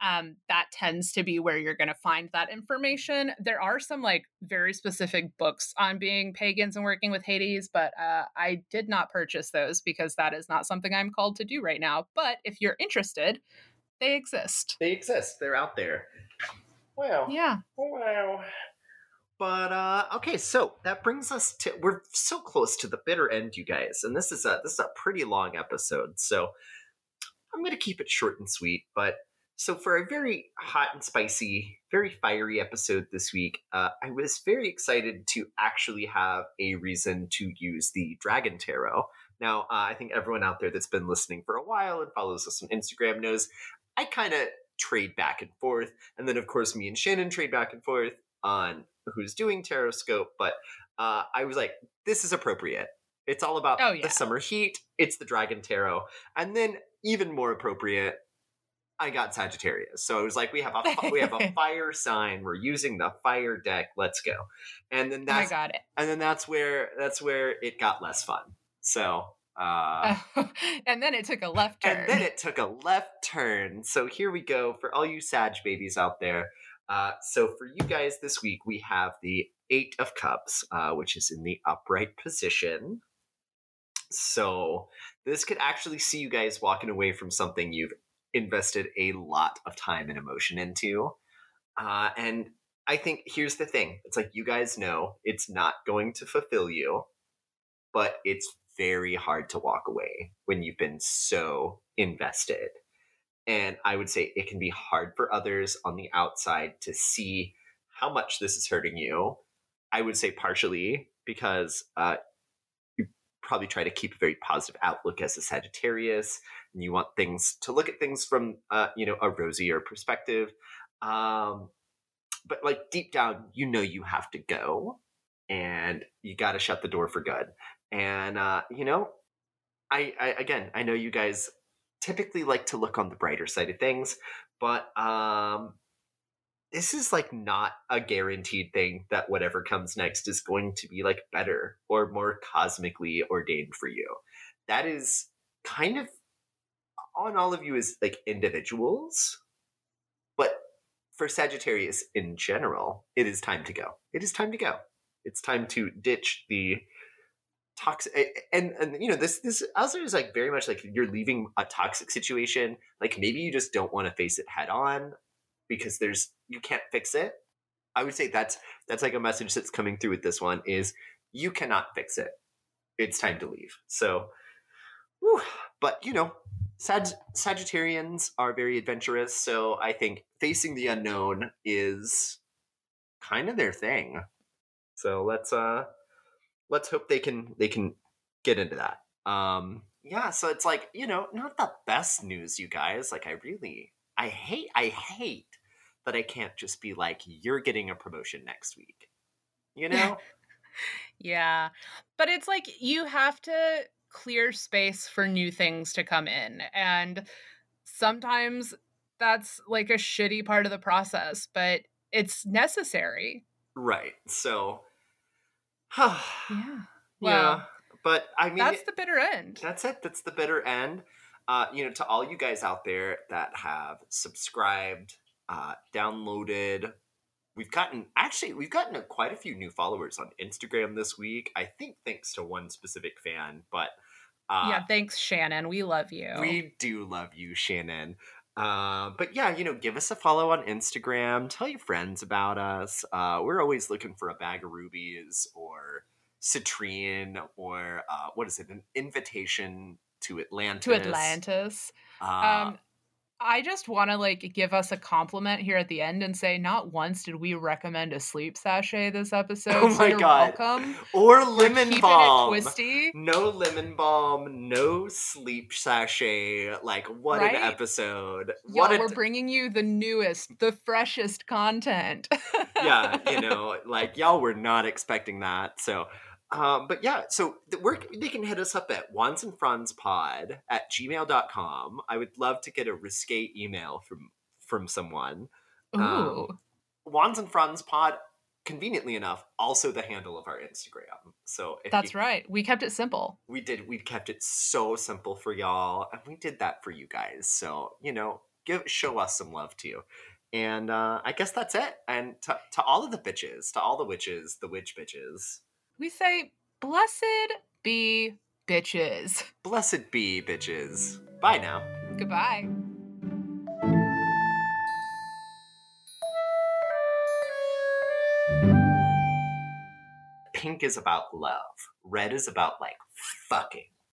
um, that tends to be where you're going to find that information there are some like very specific books on being pagans and working with hades but uh, i did not purchase those because that is not something i'm called to do right now but if you're interested they exist They exist. They're out there. Wow. yeah Wow. But uh okay, so that brings us to we're so close to the bitter end, you guys, and this is a this is a pretty long episode, so I'm gonna keep it short and sweet. But so for a very hot and spicy, very fiery episode this week, uh, I was very excited to actually have a reason to use the Dragon Tarot. Now, uh, I think everyone out there that's been listening for a while and follows us on Instagram knows I kind of trade back and forth, and then of course me and Shannon trade back and forth on who's doing Tarot Scope. But uh, I was like, this is appropriate. It's all about Oh, yeah. the summer heat. It's the Dragon Tarot, and then even more appropriate, I got Sagittarius. So it was like we have a we have a [laughs] fire sign. We're using the fire deck. Let's go. And then oh that's god and then that's where that's where it got less fun. So uh [laughs] and then it took a left turn and then it took a left turn. So here we go for all you Sag babies out there. Uh, so for you guys this week, we have the Eight of Cups, uh, which is in the upright position. So this could actually see you guys walking away from something you've invested a lot of time and emotion into. Uh, and I think here's the thing it's like you guys know it's not going to fulfill you, but it's very hard to walk away when you've been so invested. And I would say it can be hard for others on the outside to see how much this is hurting you. I would say partially because uh, you probably try to keep a very positive outlook as a Sagittarius, and you want things to look at things from uh, you know a rosier perspective. Um, but like deep down, you know you have to go, and you got to shut the door for good. And uh, you know, I, I again, I know you guys typically like to look on the brighter side of things, but um, this is like not a guaranteed thing that whatever comes next is going to be like better or more cosmically ordained for you. That is kind of on all of you as like individuals, but for Sagittarius in general, it is time to go. It is time to go. It's time to ditch the toxic and and you know this this also is like very much like you're leaving a toxic situation like maybe you just don't want to face it head on because there's you can't fix it. I would say that's that's like a message that's coming through with this one is you cannot fix it. It's time to leave. So whew, but you know Sag- sagittarians are very adventurous so i think facing the unknown is kind of their thing. So let's uh let's hope they can they can get into that. Um yeah so it's like you know not the best news you guys. Like i really i hate i hate that i can't just be like you're getting a promotion next week you know? [laughs] Yeah but it's like you have to clear space for new things to come in and sometimes that's like a shitty part of the process but it's necessary. Right so [sighs] yeah. yeah Well, but i mean that's the bitter end. That's it. That's the bitter end. Uh, you know, to all you guys out there that have subscribed, uh, downloaded, we've gotten actually we've gotten a, quite a few new followers on Instagram this week. I think thanks to one specific fan, but uh, yeah, thanks, Shannon. We love you. we do love you, Shannon. Uh, but yeah, you know, give us a follow on Instagram. Tell your friends about us. Uh, we're always looking for a bag of rubies or citrine or uh, what is it? An invitation to Atlantis. to Atlantis. Uh, Um, I just want to like give us a compliment here at the end and say, not once did we recommend a sleep sachet this [laughs] oh episode. Oh so my you're God. welcome. or lemon balm. it twisty. No lemon balm, no sleep sachet. Like what Right? an episode! What a we're bringing you the newest, the freshest content. yeah, [laughs] you know, like y'all were not expecting that. So, um, but yeah, so the work they can hit us up at wands and fronds pod at gmail.com. I would love to get a risque email from from someone. Ooh, Um, Wands and fronds pod, conveniently enough, also the handle of our Instagram. So if that's you, right. We kept it simple. we did we kept it so simple for y'all, and we did that for you guys. So you know, give show us some love too. And uh, I guess that's it. And to, to all of the bitches, to all the witches, the witch bitches, We say, blessed be bitches. [laughs] blessed be bitches. Bye now. Goodbye. Pink is about love. Red is about like fucking.